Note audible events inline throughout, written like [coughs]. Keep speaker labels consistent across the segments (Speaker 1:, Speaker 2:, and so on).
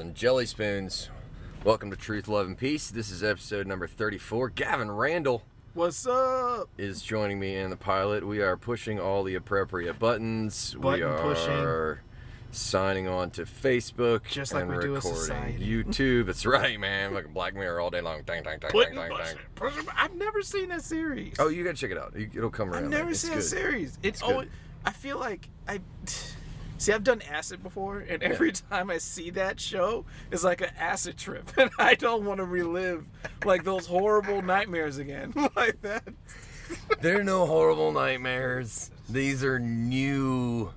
Speaker 1: and jelly spoons. Welcome to Truth, Love, and Peace. This is episode number 34. Gavin Randall
Speaker 2: What's up?
Speaker 1: is joining me in the pilot. We are pushing all the appropriate buttons.
Speaker 2: Button we
Speaker 1: are
Speaker 2: pushing.
Speaker 1: signing on to Facebook
Speaker 2: Just like
Speaker 1: and
Speaker 2: we do
Speaker 1: recording
Speaker 2: society.
Speaker 1: YouTube. That's [laughs] right, man. Like a Black Mirror all day long. Dang, dang, dang, dang, dang, dang.
Speaker 2: I've never seen that series.
Speaker 1: Oh, you gotta check it out. It'll come around.
Speaker 2: I've never seen that series. It's
Speaker 1: It's good.
Speaker 2: always. I feel like I. See, I've done acid before, and every time I see that show, it's like an acid trip, [laughs] and I don't want to relive like those horrible nightmares again, [laughs] like that.
Speaker 1: They're no horrible nightmares. These are new,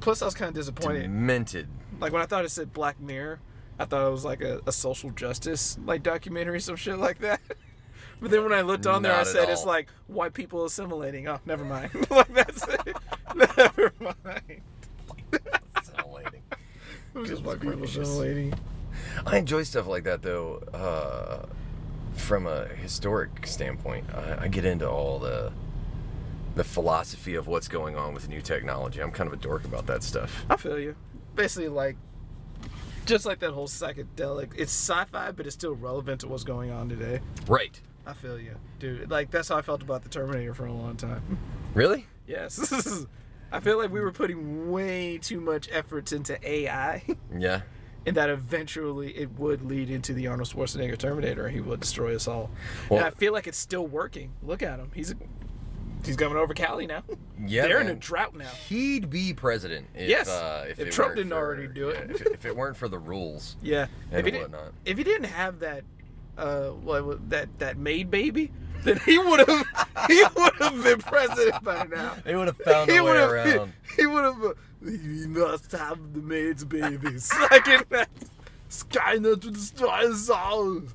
Speaker 2: Plus, I was kind of disappointed.
Speaker 1: demented.
Speaker 2: Like when I thought it said Black Mirror, I thought it was like a, a social justice like documentary, some shit like that. [laughs] But then when I looked on there, I
Speaker 1: Not
Speaker 2: said it's like white people assimilating. Oh, never mind. like that's it. Never mind.
Speaker 1: Scintillating.
Speaker 2: Just white
Speaker 1: Goodness
Speaker 2: people
Speaker 1: gracious.
Speaker 2: assimilating.
Speaker 1: I enjoy stuff like that though. Uh, from a historic standpoint, I, I get into all the the philosophy of what's going on with new technology. I'm kind of a dork about that stuff.
Speaker 2: I feel you. Basically, like just like that whole psychedelic. It's sci-fi, but it's still relevant to what's going on today.
Speaker 1: Right?
Speaker 2: I feel you, dude. Like that's how I felt about the Terminator for a long time.
Speaker 1: Really? [laughs]
Speaker 2: Yes. [laughs] I feel like we were putting way too much efforts into AI.
Speaker 1: Yeah. [laughs]
Speaker 2: and that eventually it would lead into the Arnold Schwarzenegger Terminator. and He would destroy us all.
Speaker 1: Well-
Speaker 2: and I feel like it's still working. Look at him. He's he's coming over Cali now. [laughs]
Speaker 1: Yeah.
Speaker 2: They're in a drought now.
Speaker 1: He'd be president if,
Speaker 2: Yes.
Speaker 1: uh, if,
Speaker 2: If Trump didn't
Speaker 1: for-
Speaker 2: already do it.
Speaker 1: yeah, if, if it weren't for the rules. [laughs]
Speaker 2: Yeah.
Speaker 1: And
Speaker 2: if he didn't,
Speaker 1: whatnot.
Speaker 2: if he didn't have that, uh, what, that that maid baby, then he would have he would have been president by now.
Speaker 1: They would have found
Speaker 2: He
Speaker 1: a way around.
Speaker 2: He would have. We must have the maid's babies. [laughs] like in that Skynet to destroy us all. [laughs]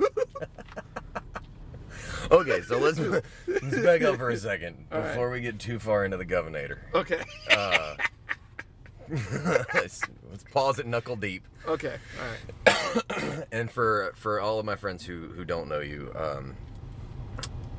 Speaker 1: Okay, so let's let's back up for a second [laughs]
Speaker 2: All right.
Speaker 1: before we get too far into the governor.
Speaker 2: okay.
Speaker 1: Uh, let's, let's pause it knuckle deep.
Speaker 2: Okay. All right. [coughs]
Speaker 1: and for for all of my friends who who don't know you, um,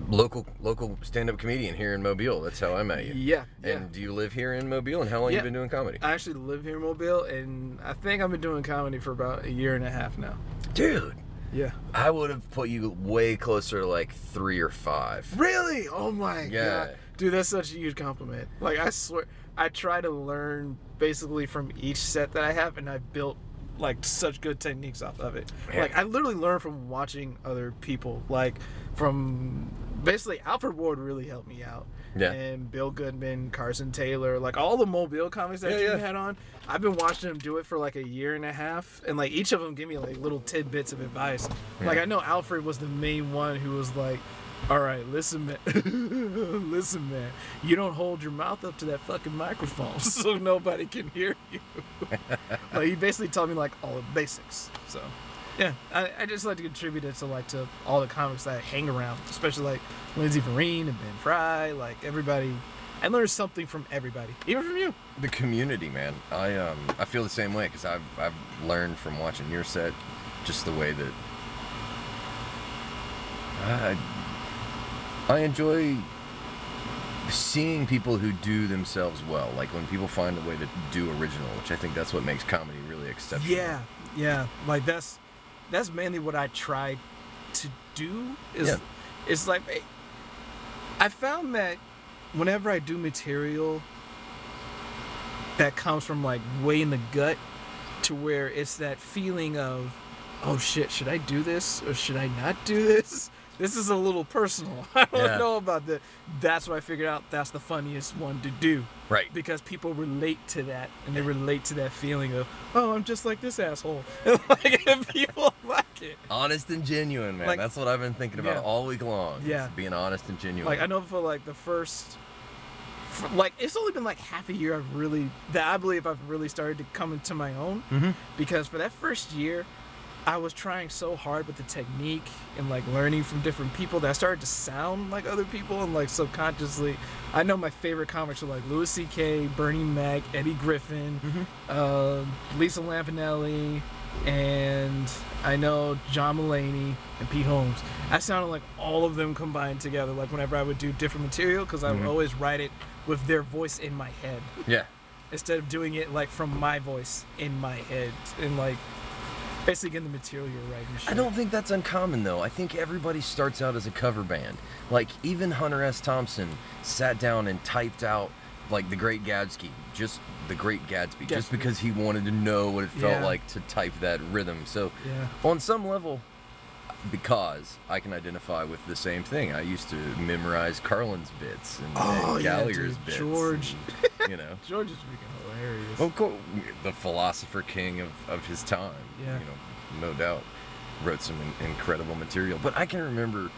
Speaker 1: local local stand up comedian here in Mobile. That's how I met you.
Speaker 2: Yeah. yeah.
Speaker 1: And do you live here in Mobile? And how long
Speaker 2: Yeah.
Speaker 1: you been doing comedy?
Speaker 2: I actually live here in Mobile, and I think I've been doing comedy for about a year and a half now.
Speaker 1: Dude,
Speaker 2: Yeah.
Speaker 1: I would have put you way closer to like three or five.
Speaker 2: Really? Oh my
Speaker 1: Yeah.
Speaker 2: god. Dude, that's such a huge compliment. Like I swear I try to learn basically from each set that I have and I've built like such good techniques off of it.
Speaker 1: Man.
Speaker 2: Like I literally learn from watching other people. Like from basically Alfred Ward really helped me out.
Speaker 1: Yeah.
Speaker 2: And Bill Goodman, Carson Taylor, like all the Mobile comics that
Speaker 1: Yeah,
Speaker 2: you
Speaker 1: yeah.
Speaker 2: had on. I've been watching them do it for like a year and a half, and like each of them give me like little tidbits of advice. Like I know Alfred was the main one who was like, "All right, listen, man, [laughs] listen, man, you don't hold your mouth up to that fucking microphone [laughs] so nobody can hear you." [laughs] like he basically taught me like all the basics. So. Yeah, I, I just like to contribute it to like to all the comics that I hang around, especially like Lindsay Farine and Ben Fry, like everybody. I learned something from everybody, even from you.
Speaker 1: The community, man. I um I feel the same way because I've I've learned from watching your set, just the way that I I enjoy seeing people who do themselves well. Like when people find a way to do original, which I think that's what makes comedy really exceptional.
Speaker 2: Yeah, yeah. Like that's that's mainly what I try to do. Is
Speaker 1: Yeah.
Speaker 2: it's like eh, I found that whenever I do material that comes from like way in the gut to where it's that feeling of oh shit should i do this or should i not do this this is a little personal [laughs] i don't
Speaker 1: Yeah.
Speaker 2: know about that that's what i figured out that's the funniest one to do
Speaker 1: Right.
Speaker 2: because people relate to that and they relate to that feeling of oh i'm just like this asshole [laughs] And like [laughs] and people like it
Speaker 1: Honest and genuine, man.
Speaker 2: Like-
Speaker 1: that's what I've been thinking about
Speaker 2: Yeah.
Speaker 1: all week long.
Speaker 2: Yeah.
Speaker 1: Being honest and genuine.
Speaker 2: like i know for like the first for, like it's only been like half a year i've really that i believe i've really started to come into my own
Speaker 1: Mhm.
Speaker 2: because for that first year i was trying so hard with the technique and like learning from different people that i started to sound like other people and like subconsciously i know my favorite comics are like louis ck bernie mac eddie griffin uh, lisa lampanelli and i know john mulaney and pete holmes i sounded like all of them combined together like whenever i would do different material because i would
Speaker 1: Mhm.
Speaker 2: always write it with their voice in my head
Speaker 1: Yeah.
Speaker 2: instead of doing it like from my voice in my head and like Basically, getting the material right.
Speaker 1: I don't think that's uncommon though. I think everybody starts out as a cover band. Like even Hunter S. Thompson sat down and typed out like the Great Gatsby, just the Great Gatsby, just because he wanted to know what it felt
Speaker 2: Yeah.
Speaker 1: like to type that rhythm. So
Speaker 2: Yeah.
Speaker 1: on some level, because I can identify with the same thing. I used to memorize Carlin's bits and,
Speaker 2: Oh,
Speaker 1: and
Speaker 2: yeah,
Speaker 1: Gallagher's
Speaker 2: dude.
Speaker 1: bits.
Speaker 2: George.
Speaker 1: and, [laughs] you know.
Speaker 2: George is freaking hilarious.
Speaker 1: Of course, the philosopher king of, of his time.
Speaker 2: Yeah.
Speaker 1: You know, no doubt. Wrote some in- incredible material. But I can remember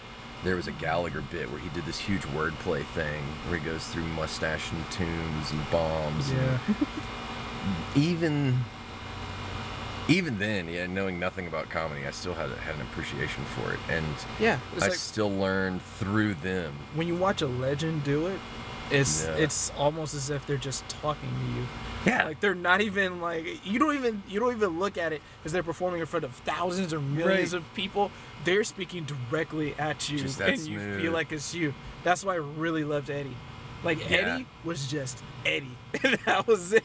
Speaker 1: there was a Gallagher bit where he did this huge wordplay thing where he goes through mustache and tunes and bombs.
Speaker 2: Yeah.
Speaker 1: And [laughs] even even then, yeah, knowing nothing about comedy, I still had had an appreciation for it, and
Speaker 2: Yeah.
Speaker 1: I
Speaker 2: like
Speaker 1: still learned through them.
Speaker 2: when you watch a legend do it, it's
Speaker 1: Yeah.
Speaker 2: it's almost as if they're just talking to you.
Speaker 1: Yeah.
Speaker 2: Like they're not even like you don't even you don't even look at it because they're performing in front of thousands or millions
Speaker 1: Right.
Speaker 2: of people. They're speaking directly at you,
Speaker 1: Just that
Speaker 2: and you feel like it's you. That's why I really loved Eddie. Like
Speaker 1: Yeah.
Speaker 2: Eddie was just Eddie, [laughs] and that was it.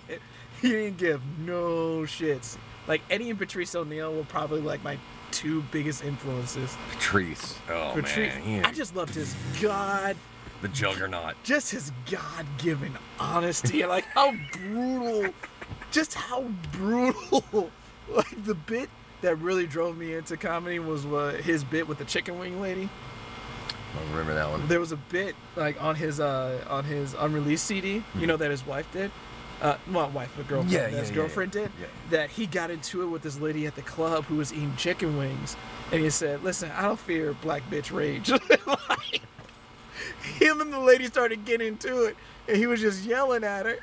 Speaker 2: He didn't give no shits. Like Eddie and Patrice O'Neal were probably like my two biggest influences.
Speaker 1: Patrice. Oh
Speaker 2: Patrice,
Speaker 1: man, he-
Speaker 2: I just loved his god
Speaker 1: the juggernaut.
Speaker 2: just his god-given honesty and like how brutal just how brutal [laughs] like the bit that really drove me into comedy was uh, his bit with the chicken wing lady
Speaker 1: I remember that one.
Speaker 2: there was a bit like on his uh on his unreleased cd you know that his wife did uh well wife but girlfriend
Speaker 1: Yeah,
Speaker 2: that
Speaker 1: yeah,
Speaker 2: his
Speaker 1: yeah,
Speaker 2: girlfriend did
Speaker 1: Yeah.
Speaker 2: that he got into it with this lady at the club who was eating chicken wings and he said listen i don't fear black bitch rage. [laughs] Like, him and the lady started getting into it and he was just yelling at her.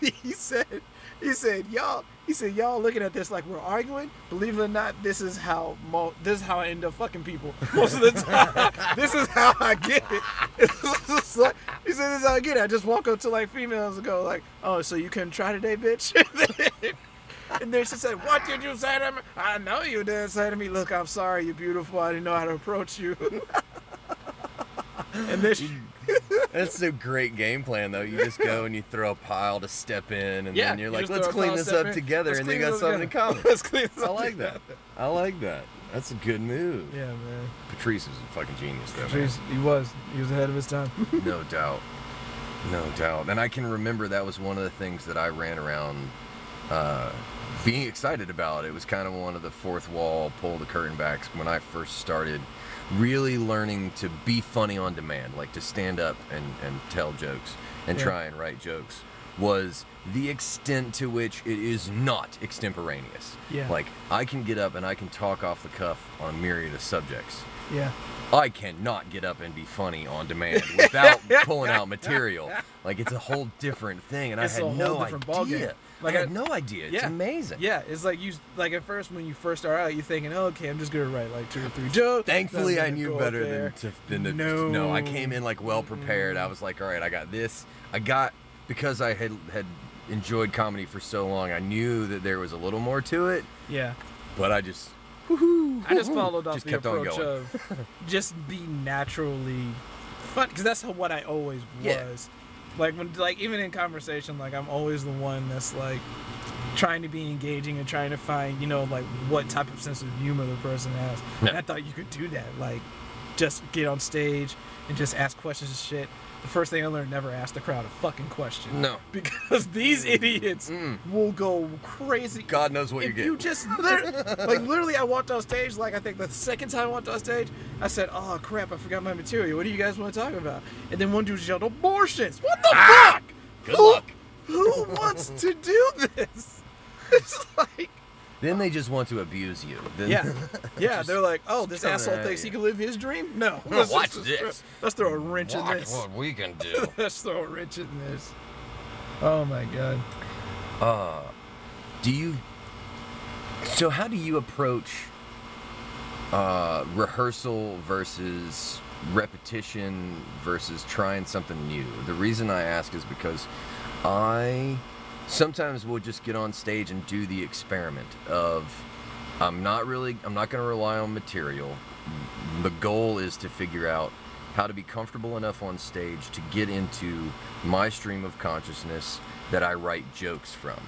Speaker 2: [laughs] He said he said y'all he said y'all looking at this like we're arguing? Believe it or not this is how mo- this is how i end up fucking people [laughs] most of the time. [laughs] This is how i get it. [laughs] Like- he said this is how i get it. I just walk up to like females and go like oh so you couldn't try today bitch? And then she said what did you say to me? I know you didn't say to me. Look i'm sorry you're beautiful. I didn't know how to approach you. And then she
Speaker 1: That's a great game plan, though. You just go and you throw a pile to step in, and
Speaker 2: Yeah,
Speaker 1: then you're
Speaker 2: you
Speaker 1: like, let's clean this up
Speaker 2: in.
Speaker 1: together,
Speaker 2: Let's
Speaker 1: and they
Speaker 2: clean
Speaker 1: got something in
Speaker 2: together.
Speaker 1: common. [laughs]
Speaker 2: Let's clean this
Speaker 1: I like that. I like that. That's a good move.
Speaker 2: Yeah, man.
Speaker 1: Patrice is a fucking genius, though. man.
Speaker 2: He was. He was ahead of his time. [laughs]
Speaker 1: no doubt. No doubt. And I can remember that was one of the things that I ran around uh, being excited about. It was kind of one of the fourth wall, pull the curtain backs when I first started really learning to be funny on demand, like to stand up and, and tell jokes and
Speaker 2: Yeah.
Speaker 1: try and write jokes, was the extent to which it is not extemporaneous.
Speaker 2: Yeah.
Speaker 1: Like, I can get up and I can talk off the cuff on a myriad of subjects.
Speaker 2: Yeah.
Speaker 1: I cannot get up and be funny on demand without [laughs] pulling out material. Like it's a whole different thing, and
Speaker 2: It's
Speaker 1: I had no
Speaker 2: different
Speaker 1: idea.
Speaker 2: Like
Speaker 1: I had
Speaker 2: I-
Speaker 1: no idea. It's
Speaker 2: yeah.
Speaker 1: amazing.
Speaker 2: Yeah, it's like you like at first when you first start out, you're thinking, oh, okay, I'm just gonna write like two or three jokes.
Speaker 1: Thankfully, I knew better than to, than to
Speaker 2: No.
Speaker 1: no. I came in like well prepared. I was like, all right, I got this. I got because I had had enjoyed comedy for so long. I knew that there was a little more to it,
Speaker 2: Yeah,
Speaker 1: but I just
Speaker 2: I just followed off
Speaker 1: Just
Speaker 2: the approach of just be naturally fun because that's what I always
Speaker 1: Yeah.
Speaker 2: was. Like when like even in conversation, like I'm always the one that's like trying to be engaging and trying to find you know like what type of sense of humor the person has. And I thought you could do that, like just get on stage and just ask questions and shit. The first thing I learned, never ask the crowd a fucking question.
Speaker 1: no. [laughs]
Speaker 2: Because these idiots
Speaker 1: Mm.
Speaker 2: will go crazy.
Speaker 1: God knows what
Speaker 2: if
Speaker 1: you get.
Speaker 2: you just like literally, I walked on stage. Like I think the second time I walked on stage, I said, "Oh crap, I forgot my material. What do you guys want to talk about?" And then one dude yelled, "Abortions! What the
Speaker 1: Ah!
Speaker 2: fuck?
Speaker 1: Good
Speaker 2: Who-
Speaker 1: luck.
Speaker 2: Who wants to do this?" [laughs] It's like,
Speaker 1: Then they just want to abuse you. Then
Speaker 2: yeah, [laughs] yeah. They're like, "Oh, this asshole thinks he can live his dream." No, [laughs] Let's
Speaker 1: watch
Speaker 2: just-
Speaker 1: this.
Speaker 2: Let's throw a wrench in this.
Speaker 1: what we can do. [laughs]
Speaker 2: Let's throw a wrench in this. Oh my god.
Speaker 1: Uh, do you? So how do you approach uh, rehearsal versus repetition versus trying something new? The reason I ask is because I sometimes we'll just get on stage and do the experiment of I'm not really I'm not going to rely on material. The goal is to figure out how to be comfortable enough on stage to get into my stream of consciousness that I write jokes from.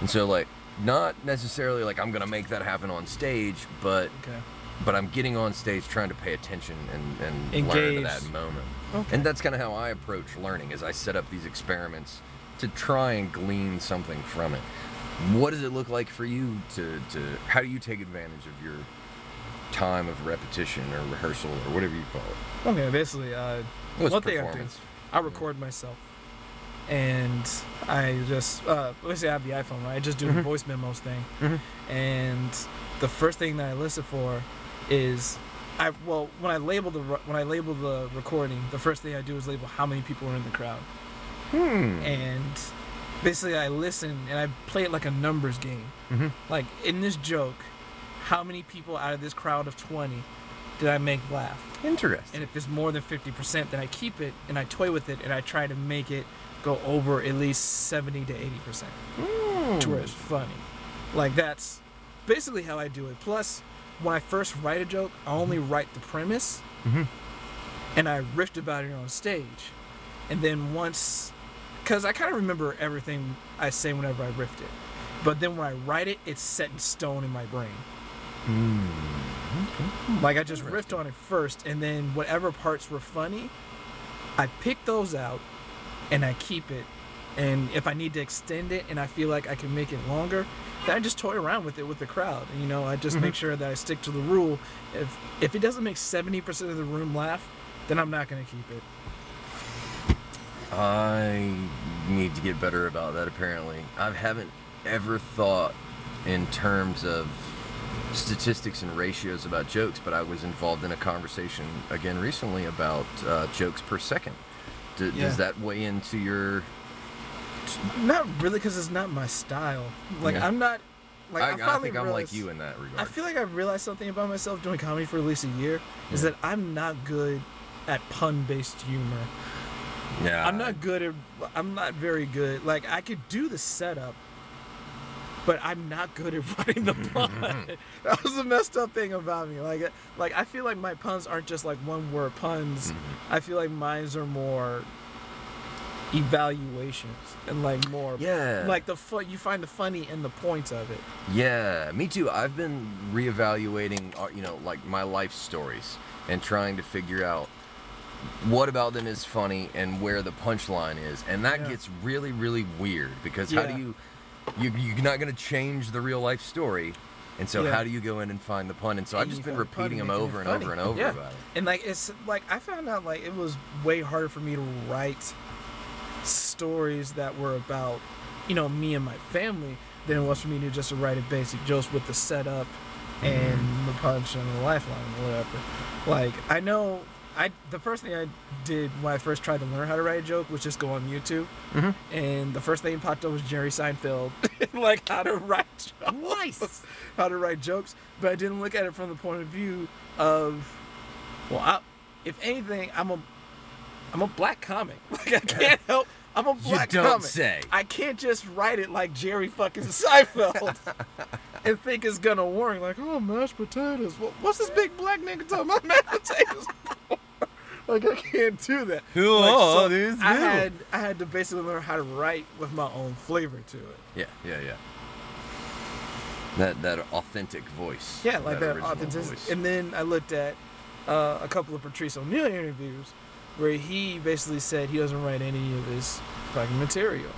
Speaker 1: And so like not necessarily like I'm gonna make that happen on stage, but
Speaker 2: Okay.
Speaker 1: but I'm getting on stage trying to pay attention and, and learn to that moment.
Speaker 2: Okay.
Speaker 1: And that's kind of how I approach learning is I set up these experiments to try and glean something from it. What does it look like for you to, to how do you take advantage of your time of repetition or rehearsal or whatever you call it?
Speaker 2: Okay, basically, uh,
Speaker 1: What's
Speaker 2: one thing I do,
Speaker 1: performance?
Speaker 2: I record myself, and I just uh, let's say I have the iPhone, right? I just do the
Speaker 1: Mhm.
Speaker 2: voice memos thing,
Speaker 1: Mhm.
Speaker 2: and the first thing that I listen for is I well when I label the when I label the recording, the first thing I do is label how many people are in the crowd,
Speaker 1: Hmm.
Speaker 2: and basically I listen and I play it like a numbers game.
Speaker 1: Mhm.
Speaker 2: Like in this joke, how many people out of this crowd of twenty did I make laugh?
Speaker 1: Interesting.
Speaker 2: And if it's more than 50%, then I keep it and I toy with it and I try to make it go over at least 70 to 80%
Speaker 1: Hmm.
Speaker 2: to where it's funny. Like that's basically how I do it. Plus, when I first write a joke, I only write the premise
Speaker 1: Mhm.
Speaker 2: and I riffed about it on stage. And then once, because I kind of remember everything I say whenever I riff it. But then when I write it, it's set in stone in my brain.
Speaker 1: Hmm.
Speaker 2: Like I just riffed on it first, and then whatever parts were funny, I pick those out, and I keep it. And if I need to extend it, and I feel like I can make it longer, then I just toy around with it with the crowd. And, you know, I just make sure that I stick to the rule. If if it doesn't make seventy percent of the room laugh, then I'm not gonna keep it.
Speaker 1: I need to get better about that apparently. I haven't ever thought in terms of statistics and ratios about jokes, but I was involved in a conversation again recently about uh, jokes per second. D-
Speaker 2: Yeah.
Speaker 1: Does that weigh into your.
Speaker 2: Not really, because it's not my style. Like
Speaker 1: Yeah.
Speaker 2: I'm not. Like
Speaker 1: I,
Speaker 2: I,
Speaker 1: I think I'm like you in that regard.
Speaker 2: I feel like I realized something about myself doing comedy for at least a year is that I'm not good at pun-based humor.
Speaker 1: Yeah.
Speaker 2: I'm not good at. I'm not very good. Like I could do the setup, but I'm not good at [laughs] writing the [laughs] pun. that was the messed up thing about me. Like, like I feel like my puns aren't just like one word puns.
Speaker 1: Mm-hmm.
Speaker 2: I feel like mine's are more evaluations and like more.
Speaker 1: Yeah.
Speaker 2: Like the fun, you find the funny in the points of it.
Speaker 1: Yeah, me too. I've been reevaluating, uh, you know, like my life stories and trying to figure out what about them is funny and where the punchline is, and that
Speaker 2: Yeah.
Speaker 1: gets really, really weird because how do you, you you're not going to change the real life story, and so
Speaker 2: Yeah.
Speaker 1: how do you go in and find the pun? And so I've just been
Speaker 2: find the pun
Speaker 1: repeating them
Speaker 2: making it
Speaker 1: over and over and over
Speaker 2: Yeah.
Speaker 1: about it.
Speaker 2: And like it's like I found out like it was way harder for me to write stories that were about, you know, me and my family than it was for me to just write a basic jokes with the setup and mm-hmm. the punch and the lifeline or whatever. Like I know I the first thing I did when I first tried to learn how to write a joke was just go on YouTube,
Speaker 1: Mhm.
Speaker 2: and the first thing that popped up was Jerry Seinfeld, [laughs] like how to write jokes,
Speaker 1: Nice. [laughs]
Speaker 2: how to write jokes. But I didn't look at it from the point of view of, well, I, if anything, I'm a, I'm a black comic. [laughs] Like I can't help. I'm a black You
Speaker 1: don't
Speaker 2: comic.
Speaker 1: say.
Speaker 2: I can't just write it like Jerry fucking Seinfeld and think it's gonna work. Like, oh, mashed potatoes. Well, what's this big black nigga talking about mashed potatoes? Like, I can't do that.
Speaker 1: Who
Speaker 2: Like, so I had I had to basically learn how to write with my own flavor to it.
Speaker 1: Yeah, yeah, yeah. That that authentic voice.
Speaker 2: Yeah, like that,
Speaker 1: original
Speaker 2: authenticity.
Speaker 1: voice.
Speaker 2: And then I looked at uh, a couple of Patrice O'Neal interviews where he basically said he doesn't write any of his fucking material.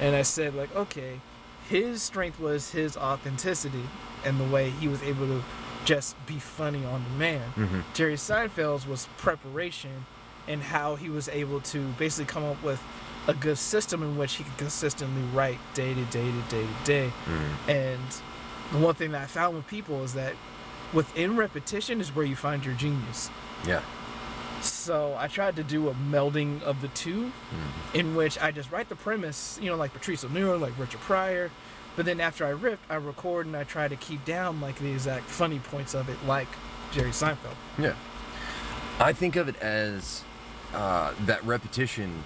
Speaker 2: And I said, like, okay, his strength was his authenticity and the way he was able to just be funny on demand.
Speaker 1: Mhm.
Speaker 2: Jerry Seinfeld's was preparation and how he was able to basically come up with a good system in which he could consistently write day to day to day to day.
Speaker 1: Mhm.
Speaker 2: And the one thing that I found with people is that within repetition is where you find your genius.
Speaker 1: Yeah.
Speaker 2: So I tried to do a melding of the two,
Speaker 1: Mhm.
Speaker 2: in which I just write the premise, you know, like Patrice O'Neal, like Richard Pryor. But then after I rip, I record and I try to keep down like the exact funny points of it, like Jerry Seinfeld.
Speaker 1: Yeah. I think of it as uh, that repetition,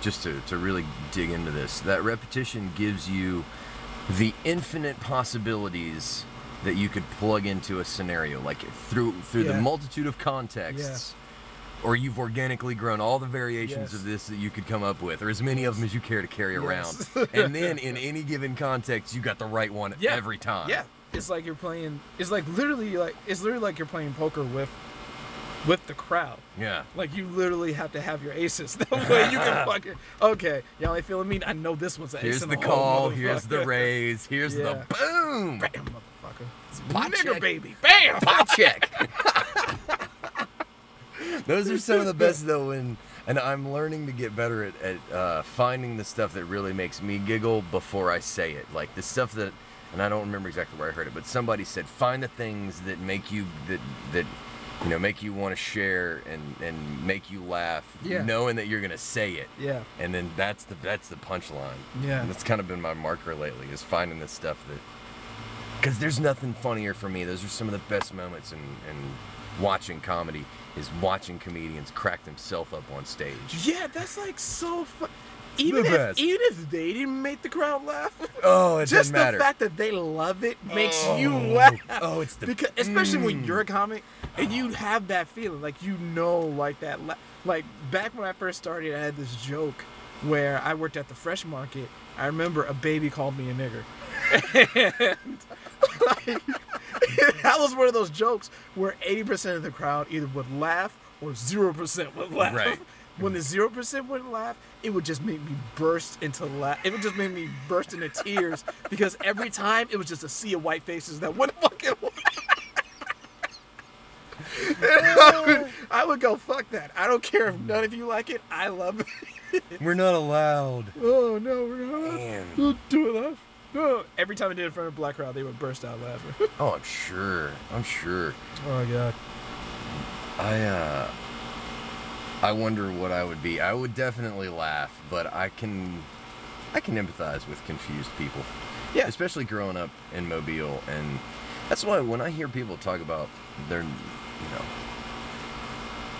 Speaker 1: just to, to really dig into this, that repetition gives you the infinite possibilities that you could plug into a scenario. Like through through the multitude of contexts, or you've organically grown all the variations
Speaker 2: Yes.
Speaker 1: of this that you could come up with, or as many of them as you care to carry
Speaker 2: Yes.
Speaker 1: around. [laughs] and then in any given context, you got the right one
Speaker 2: Yeah.
Speaker 1: every time.
Speaker 2: Yeah, it's like you're playing. It's like literally like it's literally like you're playing poker with with the crowd.
Speaker 1: Yeah.
Speaker 2: Like you literally have to have your aces. [laughs] That way you can [laughs] fucking okay. Y'all ain't feeling me. I know this one's an ace
Speaker 1: Here's
Speaker 2: in
Speaker 1: the call. Here's the raise. Here's
Speaker 2: Yeah.
Speaker 1: the boom.
Speaker 2: Bam, motherfucker. It's
Speaker 1: Pot
Speaker 2: nigger
Speaker 1: check.
Speaker 2: baby. Bam.
Speaker 1: Pot check. Those are some of the best though, and and I'm learning to get better at, at uh, finding the stuff that really makes me giggle before I say it. Like the stuff that, and I don't remember exactly where I heard it, but somebody said find the things that make you that that you know make you want to share and and make you laugh,
Speaker 2: Yeah.
Speaker 1: knowing that you're gonna say it.
Speaker 2: Yeah.
Speaker 1: And then that's the that's the punchline.
Speaker 2: Yeah.
Speaker 1: And that's kind of been my marker lately is finding the stuff that because there's nothing funnier for me. Those are some of the best moments in, in watching comedy is watching comedians crack themselves up on stage.
Speaker 2: Yeah, that's like so fun. Even
Speaker 1: The
Speaker 2: if
Speaker 1: best.
Speaker 2: even if they didn't make the crowd laugh,
Speaker 1: Oh, it
Speaker 2: just
Speaker 1: doesn't
Speaker 2: the fact that they love it makes you
Speaker 1: Oh.
Speaker 2: laugh.
Speaker 1: Oh, it's the-
Speaker 2: because especially when
Speaker 1: Mm.
Speaker 2: you're a comic and you have that feeling, like you know, like that. Like back when I first started, I had this joke where I worked at the fresh market. I remember a baby called me a nigger. [laughs] and like, [laughs] that was one of those jokes where 80% of the crowd either would laugh or 0% would laugh.
Speaker 1: Right. [laughs]
Speaker 2: When the 0% wouldn't laugh, it would just make me burst into laugh. It would just make me burst into tears [laughs] because every time it was just a sea of white faces that wouldn't fucking I, would, I would go, fuck that. I don't care if none of you like it. I love it.
Speaker 1: We're not allowed.
Speaker 2: Oh, no, we're not.
Speaker 1: Man.
Speaker 2: Don't do it, [laughs] Every time I did it in front of a black crowd, they would burst out laughing. [laughs]
Speaker 1: Oh, I'm sure. I'm sure.
Speaker 2: oh, God.
Speaker 1: I uh I wonder what I would be. I would definitely laugh, but I can I can empathize with confused people.
Speaker 2: Yeah.
Speaker 1: Especially growing up in Mobile and that's why when I hear people talk about their you know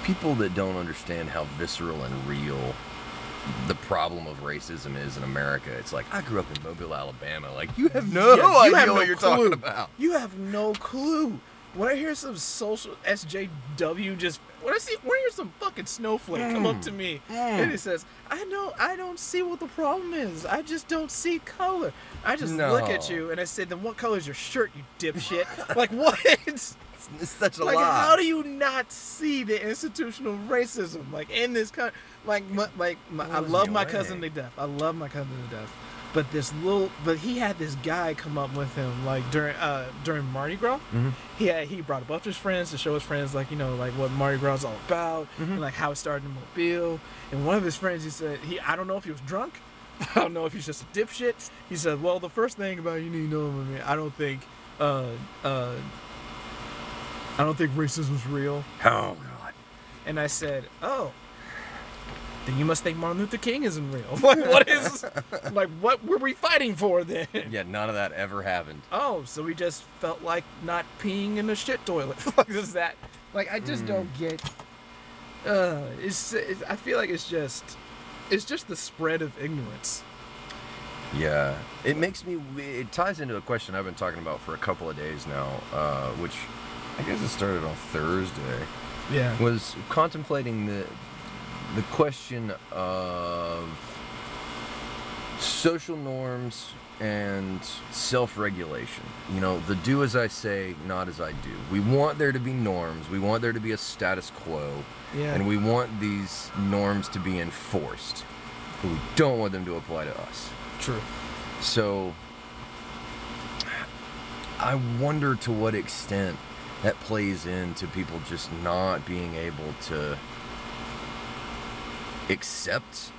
Speaker 1: people that don't understand how visceral and real the problem of racism is in America. It's like I grew up in Mobile, Alabama. Like you have no
Speaker 2: Yeah, you
Speaker 1: idea
Speaker 2: have
Speaker 1: what you're
Speaker 2: clue.
Speaker 1: talking about.
Speaker 2: You have no clue. When I hear some social SJW just when I see when I hear some fucking snowflake come up to mm, me mm. and it says, I know I don't see what the problem is. I just don't see color. I just look at you and I say, then what color is your shirt, you dipshit? like [laughs] what?
Speaker 1: It's, it's such a
Speaker 2: like
Speaker 1: lie.
Speaker 2: how do you not see the institutional racism like in this country? Like my, like my, I love my
Speaker 1: away.
Speaker 2: cousin to death. I love my cousin to death. But this little, but he had this guy come up with him like during uh during Mardi Gras.
Speaker 1: Mhm.
Speaker 2: He had, he brought a bunch of his friends to show his friends like you know like what Mardi Gras is all about
Speaker 1: Mm-hmm.
Speaker 2: and like how it started in Mobile. And one of his friends, he said he I don't know if he was drunk. [laughs] I don't know if he's just a dipshit. He said, "Well, the first thing about you need to know, I mean, I don't think, uh, uh, I don't think racism racism's real."
Speaker 1: Oh god.
Speaker 2: And I said, "Oh, then you must think Martin Luther King isn't real. [laughs] like, what is, like, what were we fighting for then?"
Speaker 1: Yeah, none of that ever happened.
Speaker 2: Oh, so we just felt like not peeing in a shit toilet. [laughs] like, is that? Like, I just don't get. Uh, it's, it's. I feel like it's just, it's just the spread of ignorance.
Speaker 1: Yeah, it makes me. It ties into a question I've been talking about for a couple of days now, uh, which I guess it started on Thursday.
Speaker 2: Yeah.
Speaker 1: Was contemplating the the question of social norms and self-regulation. You know, the do as I say, not as I do. We want there to be norms. We want there to be a status quo.
Speaker 2: Yeah.
Speaker 1: And we want these norms to be enforced. But we don't want them to apply to us.
Speaker 2: True.
Speaker 1: So I wonder to what extent that plays into people just not being able to accept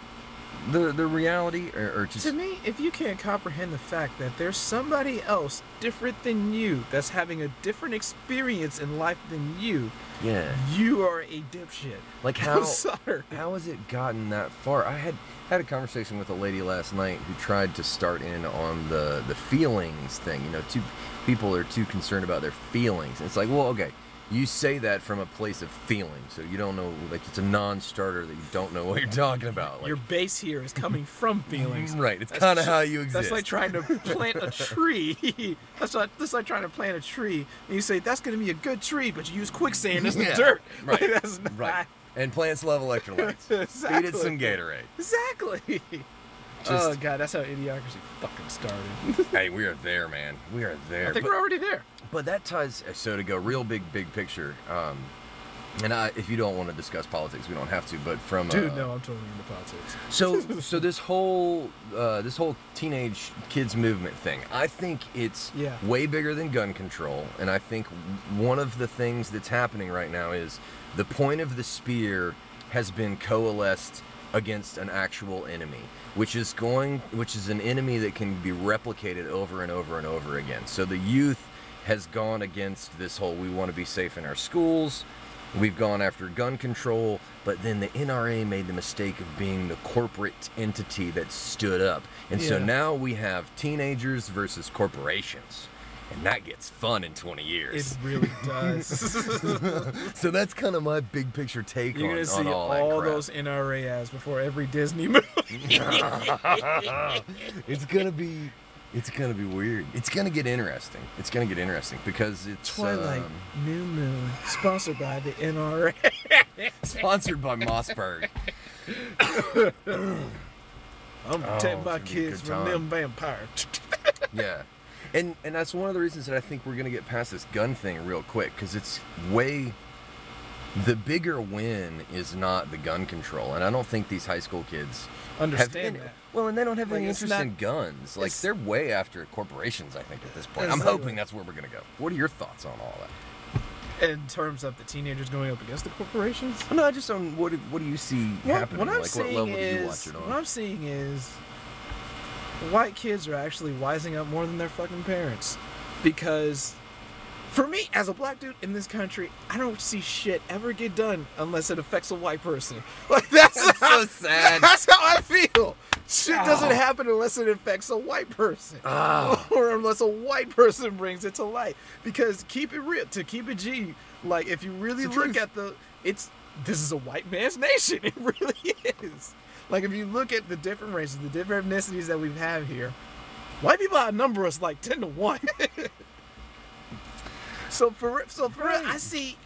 Speaker 1: the the reality or, or just
Speaker 2: To me, if you can't comprehend the fact that there's somebody else different than you that's having a different experience in life than you,
Speaker 1: yeah.
Speaker 2: you are a dipshit.
Speaker 1: like [laughs] how how has it gotten that far? I had had a conversation with a lady last night who tried to start in on the the feelings thing you know two people are too concerned about their feelings it's like well okay you say that from a place of feeling so you don't know like it's a non-starter that you don't know what you're talking about like,
Speaker 2: Your base here is coming from feelings. [laughs]
Speaker 1: right it's
Speaker 2: That's
Speaker 1: kind of
Speaker 2: tr-
Speaker 1: how you exist
Speaker 2: That's like trying to plant a [laughs] tree. [laughs] that's like that's like trying to plant a tree, and you say that's gonna be a good tree, but you use quicksand as the
Speaker 1: Yeah,
Speaker 2: dirt.
Speaker 1: right,
Speaker 2: Like, that's not.
Speaker 1: right and plants love electrolytes. Feed it
Speaker 2: Exactly.
Speaker 1: some Gatorade.
Speaker 2: Exactly. Oh god, that's how idiocracy fucking started. [laughs]
Speaker 1: hey, we are there, man. We are there.
Speaker 2: I think
Speaker 1: But-
Speaker 2: we're already there.
Speaker 1: But that ties so to go real big, big picture. Um, and I, if you don't want to discuss politics, we don't have to. But from
Speaker 2: Dude,
Speaker 1: uh,
Speaker 2: no, I'm totally into politics.
Speaker 1: so [laughs] so this whole uh, this whole teenage kids movement thing, I think it's
Speaker 2: Yeah.
Speaker 1: way bigger than gun control, and I think one of the things that's happening right now is the point of the spear has been coalesced against an actual enemy, which is going, which is an enemy that can be replicated over and over and over again. So the youth has gone against this whole we want to be safe in our schools. We've gone after gun control, but then the NRA made the mistake of being the corporate entity that stood up. And so now we have teenagers versus corporations. And that gets fun in 20 years.
Speaker 2: It really does. [laughs] [laughs]
Speaker 1: so that's kind of my big picture take
Speaker 2: You're
Speaker 1: on,
Speaker 2: gonna see
Speaker 1: on all,
Speaker 2: all,
Speaker 1: that crap.
Speaker 2: those NRA ads before every Disney movie. [laughs]
Speaker 1: it's gonna be it's gonna be weird. It's gonna get interesting. It's gonna get interesting because it's
Speaker 2: Twilight,
Speaker 1: um,
Speaker 2: New Moon, sponsored by the NRA.
Speaker 1: sponsored by Mossberg. [coughs]
Speaker 2: I'm
Speaker 1: Oh,
Speaker 2: protecting
Speaker 1: it's
Speaker 2: my
Speaker 1: gonna be a
Speaker 2: kids from them vampires.
Speaker 1: Yeah. And and that's one of the reasons that I think we're gonna get past this gun thing real quick because it's way. The bigger win is not the gun control, and I don't think these high school kids
Speaker 2: Understand
Speaker 1: any,
Speaker 2: that.
Speaker 1: well, and they don't have
Speaker 2: Like,
Speaker 1: any interest
Speaker 2: not-
Speaker 1: in guns. Like they're way after corporations. I think at this point, I'm hoping that's where we're gonna go. What are your thoughts on all that?
Speaker 2: In terms of the teenagers going up against the corporations,
Speaker 1: No, I just don't. What do, what do you see
Speaker 2: what,
Speaker 1: happening?
Speaker 2: what I'm
Speaker 1: like, what
Speaker 2: seeing
Speaker 1: level do you watch it on? what?
Speaker 2: I'm seeing is white kids are actually wising up more than their fucking parents, because for me as a black dude in this country, I don't see shit ever get done unless it affects a white person. [laughs] Like that's,
Speaker 1: That's
Speaker 2: how,
Speaker 1: so [laughs] sad.
Speaker 2: That's how I feel. Shit doesn't
Speaker 1: Oh.
Speaker 2: happen unless it affects a white person.
Speaker 1: Oh. [laughs]
Speaker 2: or unless a white person brings it to light. Because keep it real, to keep it G, like if you really look
Speaker 1: truth.
Speaker 2: at the, it's this is a white man's nation. It really is. Like if you look at the different races, the different ethnicities that we have here, white people outnumber us like ten to one. [laughs] so for so for real, I see,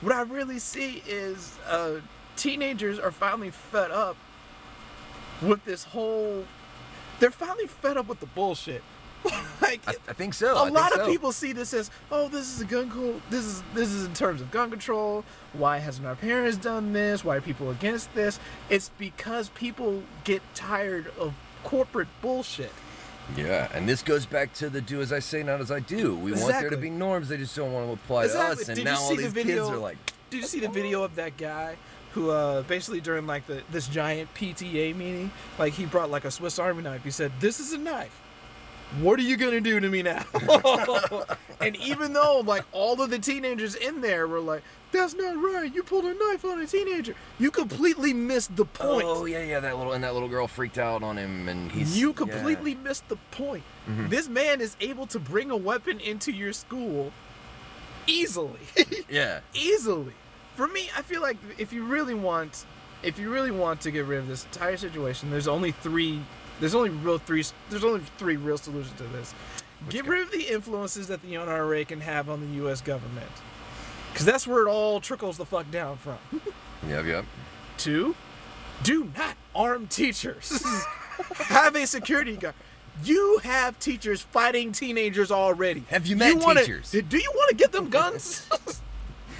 Speaker 2: what I really see is uh, teenagers are finally fed up with this whole. They're finally fed up with the bullshit. [laughs] like
Speaker 1: I, I think so. I
Speaker 2: a
Speaker 1: think
Speaker 2: lot of
Speaker 1: so.
Speaker 2: people see this as, oh, this is a gun control. This is this is in terms of gun control. Why hasn't our parents done this? Why are people against this? It's because people get tired of corporate bullshit.
Speaker 1: Yeah, and this goes back to the do as I say, not as I do. We want there to be norms. They just don't want to apply to us. And
Speaker 2: Did
Speaker 1: now all
Speaker 2: see
Speaker 1: these
Speaker 2: the video?
Speaker 1: kids are like,
Speaker 2: Did you see the video of that guy who uh basically during like the this giant PTA meeting, like he brought like a Swiss Army knife. He said, "This is a knife. What are you gonna do to me now?" [laughs] and even though like all of the teenagers in there were like, "That's not right. You pulled a knife on a teenager. You completely missed the point.
Speaker 1: oh yeah, yeah, that little and that little girl freaked out on him, and he's
Speaker 2: you
Speaker 1: yeah.
Speaker 2: completely missed the point.
Speaker 1: Mhm.
Speaker 2: This man is able to bring a weapon into your school easily." [laughs]
Speaker 1: yeah.
Speaker 2: easily. For me, I feel like if you really want, if you really want to get rid of this entire situation, there's only three. There's only real three. There's only three real solutions to this. get rid of the influences that the NRA can have on the U.S. government, because that's where it all trickles the fuck down from. [laughs]
Speaker 1: Yep, yep.
Speaker 2: Two, do not arm teachers. [laughs] have a security guard. You have teachers fighting teenagers already.
Speaker 1: Have you met
Speaker 2: wanna-
Speaker 1: teachers?
Speaker 2: Do you want to get them [laughs] guns?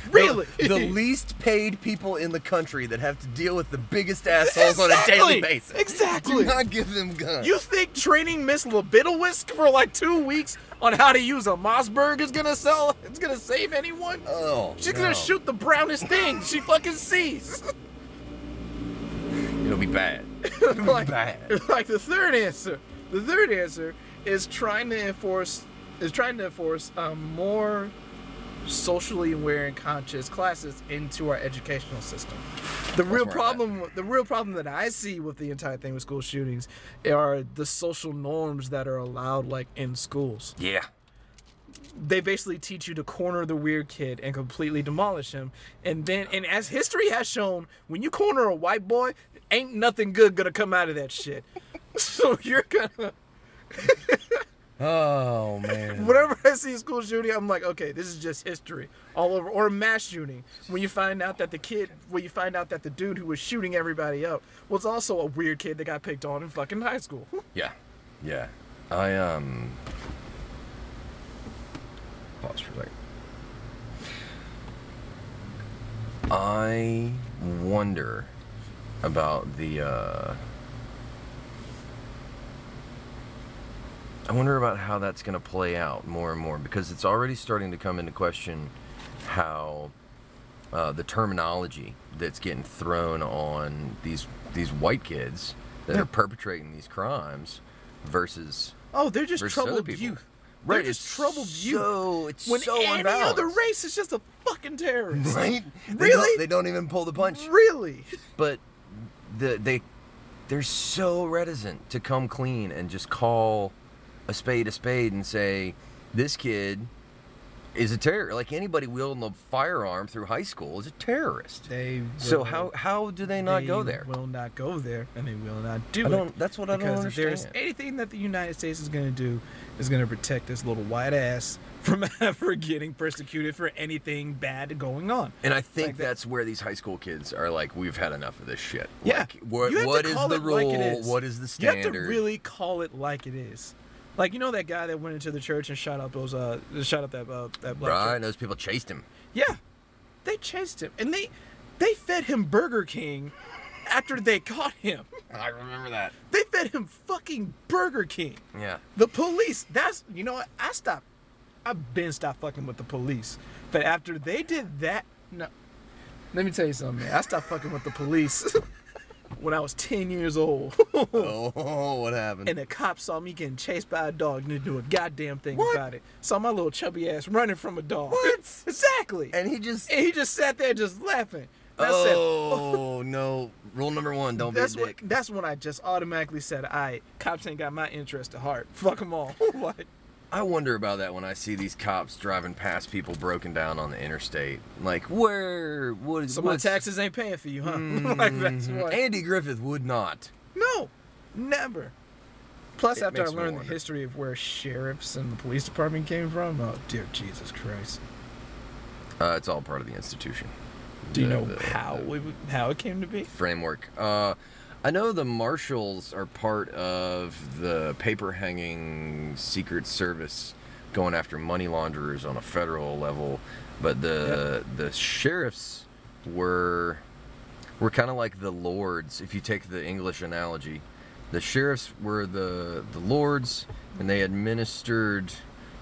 Speaker 2: [laughs] really?
Speaker 1: The, the least paid people in the country that have to deal with the biggest assholes on a daily basis.
Speaker 2: Exactly.
Speaker 1: Do not give them guns.
Speaker 2: You think training Miss Libidowisk for like two weeks on how to use a Mossberg is gonna sell? It's gonna save anyone?
Speaker 1: oh,
Speaker 2: She's
Speaker 1: no.
Speaker 2: gonna shoot the brownest thing she fucking sees. [laughs]
Speaker 1: It'll be bad. It'll be [laughs]
Speaker 2: like,
Speaker 1: bad.
Speaker 2: like the third answer. The third answer is trying to enforce is trying to enforce um, more socially aware and conscious classes into our educational system. The real
Speaker 1: where at.
Speaker 2: problem the real problem that I see with the entire thing with school shootings are the social norms that are allowed like in schools.
Speaker 1: Yeah.
Speaker 2: They basically teach you to corner the weird kid and completely demolish him. And then and as history has shown, when you corner a white boy, ain't nothing good gonna come out of that shit. [laughs] So you're gonna [laughs]
Speaker 1: Oh man. [laughs]
Speaker 2: Whenever I see a school shooting, I'm like, okay, this is just history all over. Or a mass shooting, when you find out that the kid, when you find out that the dude who was shooting everybody up was also a weird kid that got picked on in fucking high school. [laughs]
Speaker 1: Yeah, yeah. I um. Pause for a second. I wonder about the. Uh, I wonder about how that's going to play out more and more because it's already starting to come into question how uh, the terminology that's getting thrown on these these white kids that
Speaker 2: Yeah.
Speaker 1: are perpetrating these crimes versus
Speaker 2: Oh, they're just troubled youth.
Speaker 1: Right,
Speaker 2: They're just
Speaker 1: it's
Speaker 2: troubled youth.
Speaker 1: It's
Speaker 2: when
Speaker 1: so
Speaker 2: any
Speaker 1: unbalanced.
Speaker 2: other race is just a fucking terrorist.
Speaker 1: right? They
Speaker 2: Really?
Speaker 1: don't, they don't even pull the punch.
Speaker 2: Really?
Speaker 1: But the they they're so reticent to come clean and just call a spade a spade and say this kid is a terror. Like anybody wielding a firearm through high school is a terrorist.
Speaker 2: They
Speaker 1: So how how do they not go
Speaker 2: they
Speaker 1: there?
Speaker 2: Will not go there, and they will not do
Speaker 1: I
Speaker 2: it.
Speaker 1: don't. That's what I don't
Speaker 2: because if there's anything that the United States is going to do, is going to protect this little white ass from [laughs] ever getting persecuted for anything bad going on.
Speaker 1: And I think
Speaker 2: like that.
Speaker 1: that's where these high school kids are like, we've had enough of this shit.
Speaker 2: Yeah,
Speaker 1: Like, what,
Speaker 2: you have to
Speaker 1: what is the
Speaker 2: it
Speaker 1: rule?
Speaker 2: like it.
Speaker 1: What is the standard?
Speaker 2: You have to really call it like it is. Like you know that guy that went into the church and shot up those uh shot up that uh, that black
Speaker 1: right?
Speaker 2: church?
Speaker 1: Those people chased him.
Speaker 2: Yeah, they chased him and they they fed him Burger King after they caught him. [laughs]
Speaker 1: I remember that.
Speaker 2: They fed him fucking Burger King.
Speaker 1: Yeah.
Speaker 2: The police. That's you know what? I stopped. I've been stopped fucking with the police. But after they did that, no. Let me tell you something, man. I stopped fucking with the police [laughs] when I was 10 years old. [laughs]
Speaker 1: Oh, what happened?
Speaker 2: and the cops saw me getting chased by a dog and didn't do a goddamn thing
Speaker 1: What?
Speaker 2: about it. Saw my little chubby ass running from a dog.
Speaker 1: What? [laughs]
Speaker 2: exactly.
Speaker 1: And he just.
Speaker 2: And he just sat there just laughing. And I said,
Speaker 1: Oh [laughs] no! Rule number one: don't be a
Speaker 2: that's what, that's when I just automatically said, "All right, cops ain't got my interest at heart. Fuck them all." what?
Speaker 1: I wonder about that when I see these cops driving past people broken down on the interstate. Like, where? What is?
Speaker 2: So my taxes ain't paying for you, huh? [laughs] like that's what.
Speaker 1: Andy Griffith would not.
Speaker 2: no, never. Plus,
Speaker 1: It
Speaker 2: after I learned the history of where sheriffs and the police department came from, oh dear Jesus Christ!
Speaker 1: Uh, it's all part of the institution.
Speaker 2: Do you
Speaker 1: The-
Speaker 2: know
Speaker 1: the-
Speaker 2: how
Speaker 1: the
Speaker 2: it, how it came to be?
Speaker 1: framework? Uh, I know the marshals are part of the paper hanging Secret Service going after money launderers on a federal level, but the the sheriffs were were kind of like the lords. If you take the English analogy, the sheriffs were the the lords, and they administered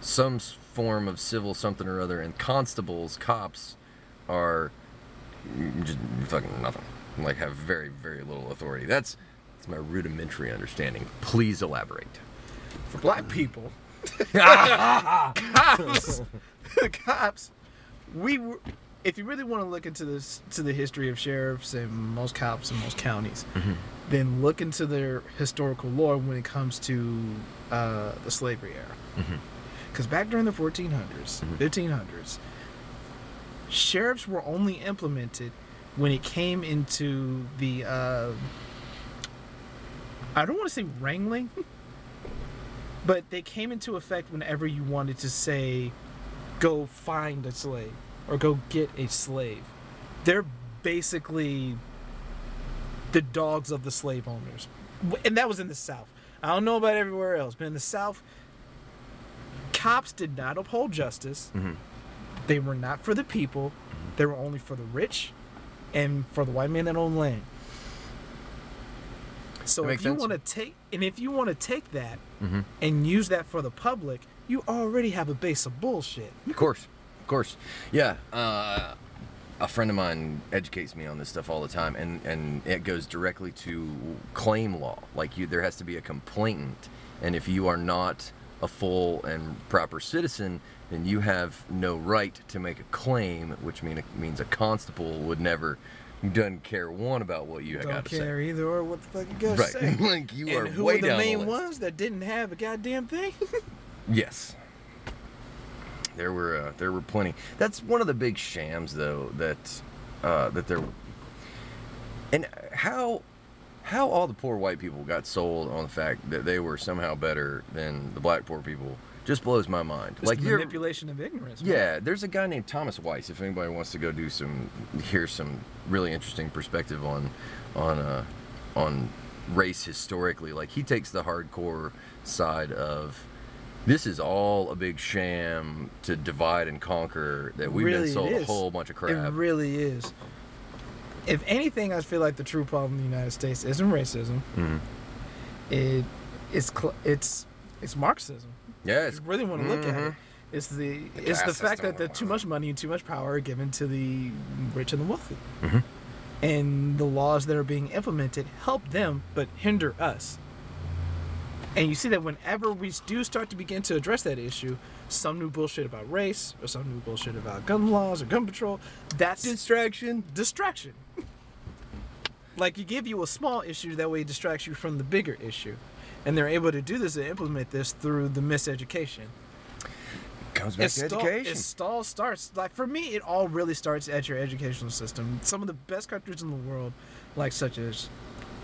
Speaker 1: some form of civil something or other, and constables, cops, are mm, just fucking nothing. Like have very very little authority. That's that's my rudimentary understanding. Please elaborate.
Speaker 2: For black people, cops, [laughs] cops, we were. If you really want to look into this to the history of sheriffs and most cops in most counties, mm-hmm. then look into their historical lore when it comes to uh, the slavery era. Mm-hmm. Because back during the 1400s, 1500s, mm-hmm. sheriffs were only implemented when it came into the. Uh, I don't want to say wrangling, [laughs] but they came into effect whenever you wanted to say, go find a slave or go get a slave. They're basically the dogs of the slave owners. And that was in the South. I don't know about everywhere else, but in the South, cops did not uphold justice.
Speaker 1: Mhm.
Speaker 2: They were not for the people, they were only for the rich and for the white man that owned land. So if you want to take and if you want to take that
Speaker 1: Mhm.
Speaker 2: and use that for the public, you already have a base of bullshit.
Speaker 1: Of course, of course. Yeah, uh, a friend of mine educates me on this stuff all the time, and and it goes directly to claim law. Like you, there has to be a complainant, and if you are not a full and proper citizen, then you have no right to make a claim, which mean means a constable would never. Doesn't care one about what you
Speaker 2: Don't
Speaker 1: got to
Speaker 2: care either or what the fuck you gotta
Speaker 1: Right,
Speaker 2: say. [laughs]
Speaker 1: like you are
Speaker 2: and who
Speaker 1: way
Speaker 2: are the
Speaker 1: down
Speaker 2: main
Speaker 1: the
Speaker 2: ones that didn't have a goddamn thing? [laughs]
Speaker 1: Yes. There were uh, there were plenty. That's one of the big shams, though. That uh, that there. And how how all the poor white people got sold on the fact that they were somehow better than the black poor people just blows my mind.
Speaker 2: It's
Speaker 1: like
Speaker 2: manipulation of ignorance. man.
Speaker 1: Yeah, there's a guy named Thomas Weiss. If anybody wants to go do some, hear some really interesting perspective on, on, uh, on race historically. Like he takes the hardcore side of, this is all a big sham to divide and conquer. That we've
Speaker 2: Really,
Speaker 1: been sold a whole bunch of crap.
Speaker 2: It really is. If anything, I feel like the true problem in the United States isn't racism.
Speaker 1: Mhm.
Speaker 2: It, it's it's it's Marxism.
Speaker 1: Yeah,
Speaker 2: If you really want to look at it,
Speaker 1: Mhm.
Speaker 2: it's the,
Speaker 1: The
Speaker 2: it's the fact that the too much money and too much power are given to the rich and the wealthy,
Speaker 1: Mhm.
Speaker 2: and the laws that are being implemented help them but hinder us. And you see that whenever we do start to begin to address that issue, some new bullshit about race or some new bullshit about gun laws or gun control, that's
Speaker 1: distraction.
Speaker 2: distraction. [laughs] like you give you a small issue that way it distracts you from the bigger issue. And they're able to do this and implement this through the miseducation.
Speaker 1: Comes back
Speaker 2: It,
Speaker 1: to
Speaker 2: stall,
Speaker 1: education.
Speaker 2: it stall starts like for me it all really starts at your educational system. Some of the best countries in the world, like such as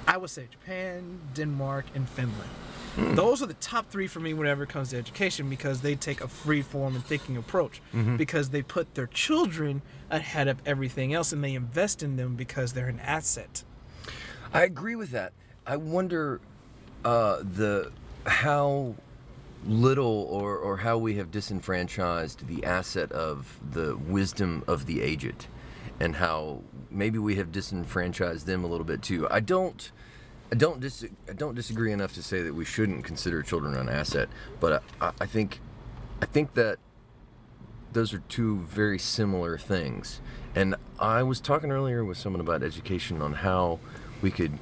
Speaker 2: I would say Japan, Denmark, and Finland.
Speaker 1: Hmm.
Speaker 2: Those are the top three for me whenever it comes to education because they take a free form and thinking approach.
Speaker 1: Mm-hmm.
Speaker 2: Because they put their children ahead of everything else and they invest in them because they're an asset.
Speaker 1: I agree with that. I wonder uh, the how little or, or how we have disenfranchised the asset of the wisdom of the aged and how maybe we have disenfranchised them a little bit too. I don't I don't dis- I don't disagree enough to say that we shouldn't consider children an asset, but I, I think I think that those are two very similar things. And I was talking earlier with someone about education on how we could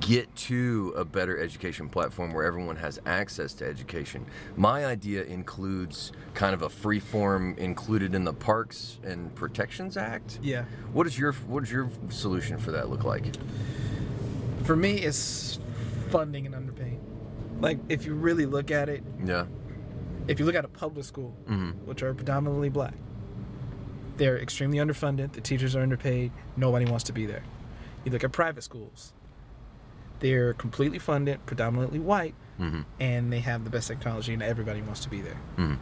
Speaker 1: get to a better education platform where everyone has access to education. My idea includes kind of a free form included in the Parks and Protections Act.
Speaker 2: Yeah.
Speaker 1: What is your what is your solution for that look like?
Speaker 2: For me it's funding and underpaying. Like if you really look at it,
Speaker 1: Yeah.
Speaker 2: if you look at a public school,
Speaker 1: Mhm.
Speaker 2: which are predominantly black, they're extremely underfunded. The teachers are underpaid. Nobody wants to be there. You look at private schools, they're completely funded, predominantly white,
Speaker 1: Mhm.
Speaker 2: and they have the best technology, and everybody wants to be there.
Speaker 1: Mhm.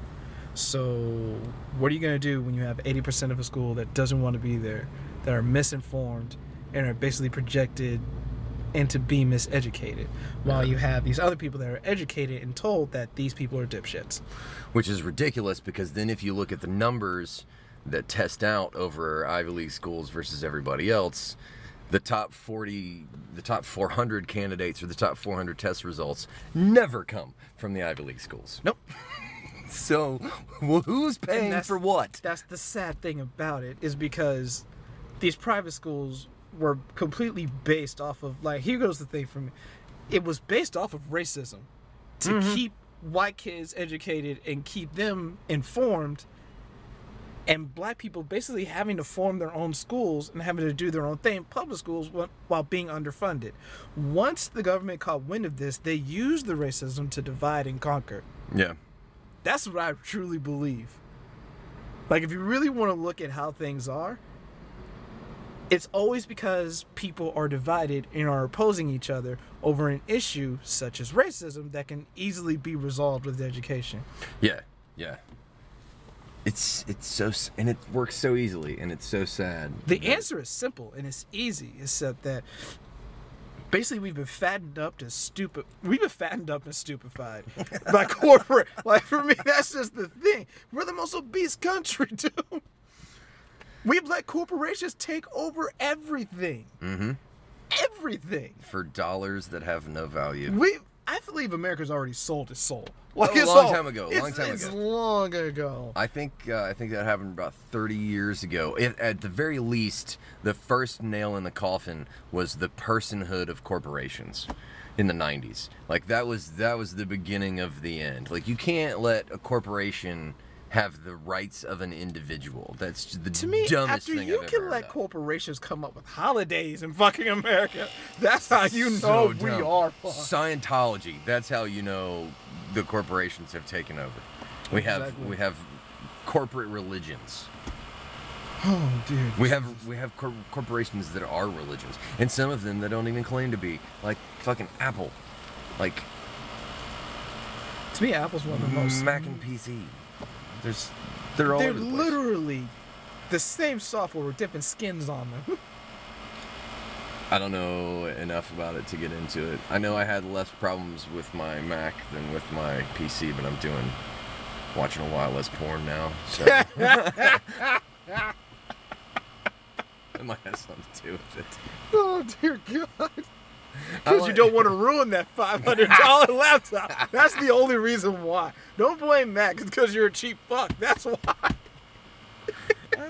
Speaker 2: So, what are you going to do when you have 80% of a school that doesn't want to be there, that are misinformed, and are basically projected into being miseducated, while you have these other people that are educated and told that these people are dipshits?
Speaker 1: Which is ridiculous because then if you look at the numbers that test out over Ivy League schools versus everybody else, the top 40, the top 400 candidates or the top 400 test results never come from the Ivy League schools.
Speaker 2: Nope. [laughs]
Speaker 1: So, well, who's paying for what?
Speaker 2: That's the sad thing about it is because these private schools were completely based off of like here goes the thing for me. It was based off of racism to
Speaker 1: Mm-hmm.
Speaker 2: keep white kids educated and keep them informed and black people basically having to form their own schools and having to do their own thing public schools while being underfunded once the government caught wind of this they used the racism to divide and conquer
Speaker 1: Yeah.
Speaker 2: that's what I truly believe. Like, if you really want to look at how things are, it's always because people are divided and are opposing each other over an issue such as racism that can easily be resolved with education.
Speaker 1: Yeah. Yeah. It's it's so and it works so easily and it's so sad.
Speaker 2: The answer is simple and it's easy, except that basically we've been fattened up to stupid. We've been fattened up and stupefied [laughs] by corporate. [laughs] Like for me, that's just the thing. We're the most obese country, [laughs] dude. We've let corporations take over everything.
Speaker 1: Mm-hmm.
Speaker 2: Everything.
Speaker 1: for dollars that have no value.
Speaker 2: We. I believe America's already sold its soul.
Speaker 1: Oh, a long
Speaker 2: all-
Speaker 1: time ago, long time
Speaker 2: it's
Speaker 1: ago.
Speaker 2: long ago.
Speaker 1: I think uh, I think that happened about 30 years ago. It, at the very least, the first nail in the coffin was the personhood of corporations in the 90s. Like that was that was the beginning of the end. Like you can't let a corporation have the rights of an individual. That's the
Speaker 2: To me,
Speaker 1: dumbest
Speaker 2: after
Speaker 1: thing
Speaker 2: you
Speaker 1: I've
Speaker 2: can
Speaker 1: ever
Speaker 2: let corporations come up with holidays in fucking America, that's how you know
Speaker 1: So
Speaker 2: we are fucked.
Speaker 1: Scientology. That's how you know the corporations have taken over. We have
Speaker 2: Exactly.
Speaker 1: we have corporate religions.
Speaker 2: Oh, dude.
Speaker 1: We have we have cor- corporations that are religions, and some of them that don't even claim to be, like fucking Apple. Like
Speaker 2: To me, Apple's one of the most.
Speaker 1: Mac and PC. There's, they're all
Speaker 2: They're
Speaker 1: over the place.
Speaker 2: literally the same software with different skins on them. [laughs]
Speaker 1: I don't know enough about it to get into it. I know I had less problems with my Mac than with my PC, but I'm doing watching a lot less porn now. So [laughs] it might have something to do with it.
Speaker 2: oh dear God! Because you don't want to ruin that five hundred dollar [laughs] laptop. That's the only reason why. Don't blame Mac. It's because you're a cheap fuck. That's why. [laughs]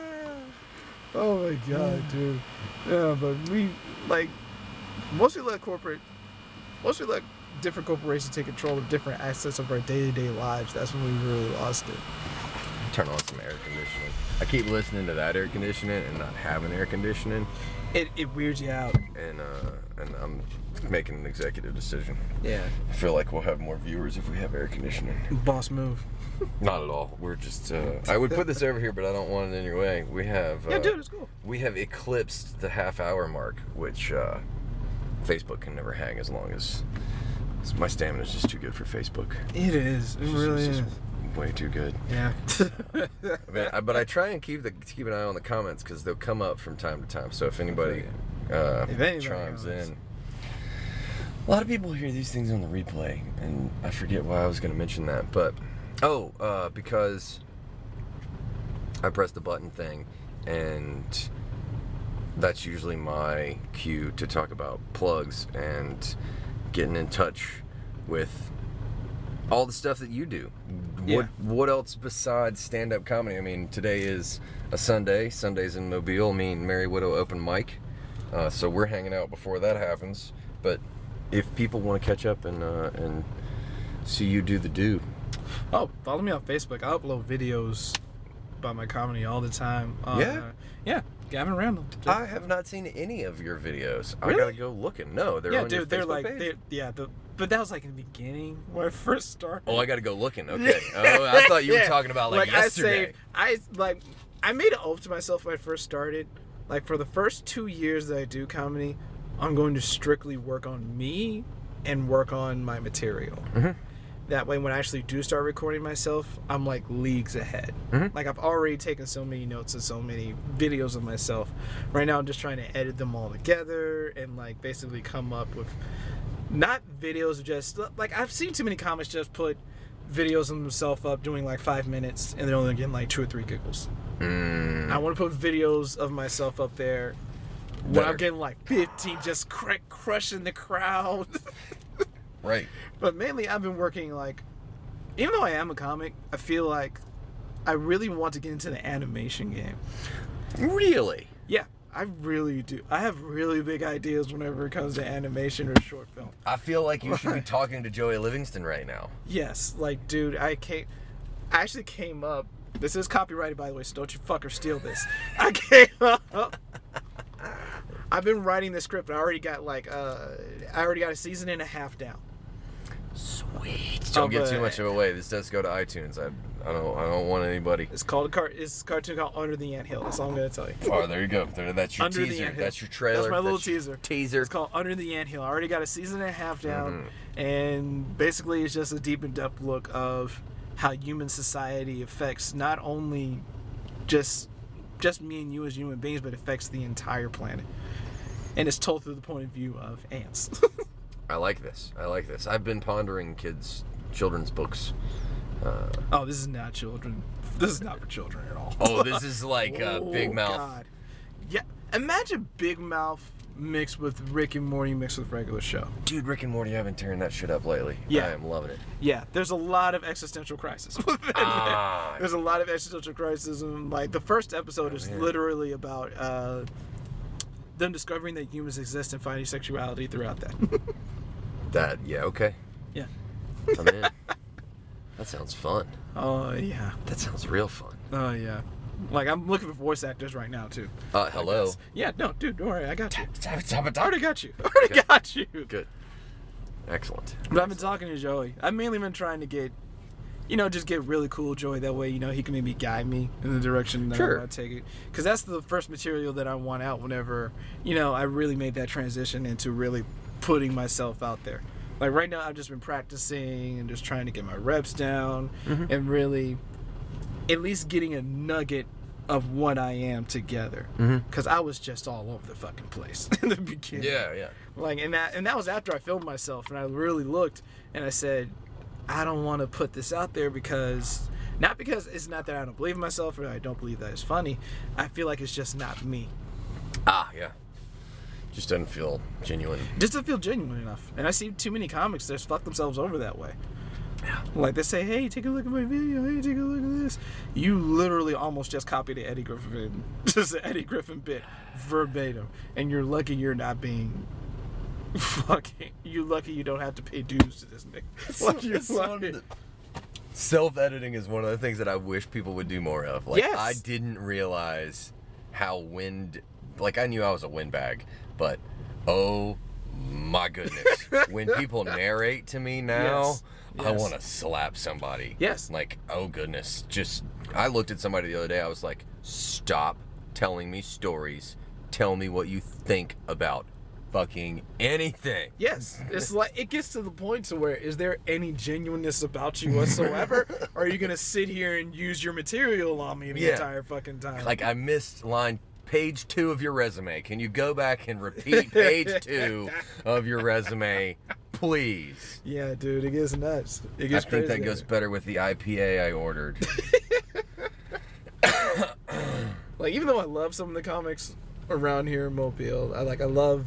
Speaker 2: oh my God, dude. Yeah, but we like once we let corporate, once we let different corporations take control of different aspects of our day to day lives, that's when we really lost it.
Speaker 1: Turn on some air conditioning. I keep listening to that air conditioning and not having air conditioning,
Speaker 2: It it weirds you out.
Speaker 1: and uh, and I'm making an executive decision.
Speaker 2: Yeah.
Speaker 1: I feel like we'll have more viewers if we have air conditioning.
Speaker 2: Boss move.
Speaker 1: Not at all. We're just. Uh, I would put this over here, but I don't want it in your way. We have. Uh,
Speaker 2: Yeah, dude, it's cool.
Speaker 1: We have eclipsed the half hour mark, which uh, Facebook can never hang as long as. My stamina is just too good for Facebook.
Speaker 2: It is. It
Speaker 1: just-
Speaker 2: really
Speaker 1: it's
Speaker 2: is.
Speaker 1: Just way too good.
Speaker 2: Yeah. [laughs]
Speaker 1: I mean, I, but I try and keep the keep an eye on the comments because they'll come up from time to time. So if anybody, uh,
Speaker 2: If anybody
Speaker 1: chimes
Speaker 2: knows.
Speaker 1: in, a lot of people hear these things on the replay, and I forget why I was going to mention that. But oh, uh, because I pressed the button thing, and that's usually my cue to talk about plugs and getting in touch with all the stuff that you do.
Speaker 2: Yeah.
Speaker 1: What what else besides stand up comedy? I mean, today is a Sunday. Sundays in Mobile mean Merry Widow open mic. Uh, so we're hanging out before that happens. But if people want to catch up and uh, and see you do the do,
Speaker 2: Oh, follow me on Facebook. I upload videos about my comedy all the time. Uh,
Speaker 1: Yeah?
Speaker 2: yeah. Gavin Randall.
Speaker 1: I have not seen any of your videos.
Speaker 2: Really?
Speaker 1: I gotta go looking. No, they're
Speaker 2: yeah,
Speaker 1: on your
Speaker 2: dude, they're
Speaker 1: Facebook
Speaker 2: like, they're, yeah, the, but that was like in the beginning when I first started.
Speaker 1: Oh, I gotta go looking. Okay. [laughs] Oh, I thought you were talking about like,
Speaker 2: I
Speaker 1: yesterday.
Speaker 2: saved, I like, I made an oath to myself when I first started. Like for the first two years that I do comedy, I'm going to strictly work on me and work on my material.
Speaker 1: Mhm.
Speaker 2: That way, when I actually do start recording myself, I'm like leagues ahead.
Speaker 1: Mhm.
Speaker 2: Like I've already taken so many notes and so many videos of myself. Right now, I'm just trying to edit them all together and like basically come up with not videos of just like I've seen too many comics just put videos of themselves up doing like five minutes and they're only getting like two or three giggles.
Speaker 1: Mm.
Speaker 2: I want to put videos of myself up there when I'm getting like 15, just cr- crushing the crowd. [laughs]
Speaker 1: Right.
Speaker 2: but mainly, I've been working like, even though I am a comic, I feel like I really want to get into the animation game.
Speaker 1: Really?
Speaker 2: Yeah, I really do. I have really big ideas whenever it comes to animation or short film.
Speaker 1: I feel like you should be [laughs] talking to Joey Livingston right now.
Speaker 2: Yes, like, dude, I came. I actually came up. This is copyrighted, by the way, so don't you fucker steal this. [laughs] I came up. I've been writing the script. I already got like, uh, I already got a season and a half down.
Speaker 1: Sweet. Don't
Speaker 2: Oh,
Speaker 1: give too much of it away. This does go to iTunes. I, I don't I don't want anybody.
Speaker 2: It's called a car. It's a cartoon called Under the Ant Hill. That's all I'm gonna tell you.
Speaker 1: Oh, there you go. There, that's your
Speaker 2: Under the
Speaker 1: teaser.
Speaker 2: Anthill.
Speaker 1: That's your trailer.
Speaker 2: That's my little
Speaker 1: your
Speaker 2: teaser.
Speaker 1: Teaser.
Speaker 2: It's called Under the Ant Hill. I already got a season and a half down,
Speaker 1: Mm-hmm.
Speaker 2: and basically it's just a deep in depth look of how human society affects not only just just me and you as human beings, but affects the entire planet. And it's told through the point of view of ants. [laughs]
Speaker 1: I like this. I like this. I've been pondering kids children's books. Uh,
Speaker 2: oh, this is not children. This is not for children at all.
Speaker 1: oh, this [laughs] is like uh,
Speaker 2: Oh,
Speaker 1: Big Mouth.
Speaker 2: God. Yeah, imagine Big Mouth mixed with Rick and Morty mixed with regular show.
Speaker 1: Dude, Rick and Morty haven't turned that shit up lately.
Speaker 2: Yeah.
Speaker 1: I am loving it.
Speaker 2: Yeah, there's a lot of existential crisis [laughs] within
Speaker 1: Ah.
Speaker 2: there. There's a lot of existential crisis, and like the first episode is
Speaker 1: man.
Speaker 2: literally about uh, them discovering that humans exist and finding sexuality throughout that. [laughs]
Speaker 1: That yeah okay.
Speaker 2: yeah.
Speaker 1: I'm in. that sounds fun.
Speaker 2: Oh yeah.
Speaker 1: That sounds real fun.
Speaker 2: Oh yeah. Like I'm looking for voice actors right now too.
Speaker 1: Uh, hello.
Speaker 2: Yeah. No, dude, don't worry. I got you. I already got you. I already got you. Good.
Speaker 1: Excellent.
Speaker 2: But I've been talking to Joey. I've mainly been trying to get, you know, just get really cool joy. That way, you know, he can maybe guide me in the direction that
Speaker 1: Sure.
Speaker 2: I want to take it. Because that's the first material that I want out whenever, you know, I really made that transition into really putting myself out there. Like right now, I've just been practicing and just trying to get my reps down
Speaker 1: Mm-hmm.
Speaker 2: and really, at least getting a nugget of what I am together. Because I was just all over the fucking place [laughs] in the beginning.
Speaker 1: Yeah, yeah.
Speaker 2: Like and that and that was after I filmed myself and I really looked and I said, I don't want to put this out there because not because it's not that I don't believe in myself or I don't believe that it's funny. I feel like it's just not me.
Speaker 1: Ah, yeah. Just doesn't feel genuine.
Speaker 2: Just doesn't feel genuine enough. And I see too many comics that just fuck themselves over that way.
Speaker 1: Yeah.
Speaker 2: Like they say, hey, take a look at my video. Hey, take a look at this. You literally almost just copied the Eddie Griffin, [laughs] just an Eddie Griffin bit verbatim, and you're lucky you're not being [laughs] fucking. You lucky you don't have to pay dues to this nigga. [laughs] Like you're lucky.
Speaker 1: Self editing is one of the things that I wish people would do more of. Like
Speaker 2: Yes.
Speaker 1: I didn't realize how wind like I knew I was a windbag, but oh my goodness. [laughs] when people narrate to me now,
Speaker 2: Yes.
Speaker 1: I
Speaker 2: Yes.
Speaker 1: want to slap somebody.
Speaker 2: Yes.
Speaker 1: Like, oh goodness. Just I looked at somebody the other day, I was like, stop telling me stories. Tell me what you think about fucking anything.
Speaker 2: Yes, it's like it gets to the point to where is there any genuineness about you whatsoever? or [laughs] are you gonna sit here and use your material on me the
Speaker 1: Yeah.
Speaker 2: entire fucking time?
Speaker 1: Like I missed line page two of your resume. Can you go back and repeat page [laughs] two of your resume, please?
Speaker 2: yeah, dude, it gets nuts. It
Speaker 1: I think that goes better with the IPA I ordered. [laughs]
Speaker 2: like even though I love some of the comics around here in Mobile, I like I love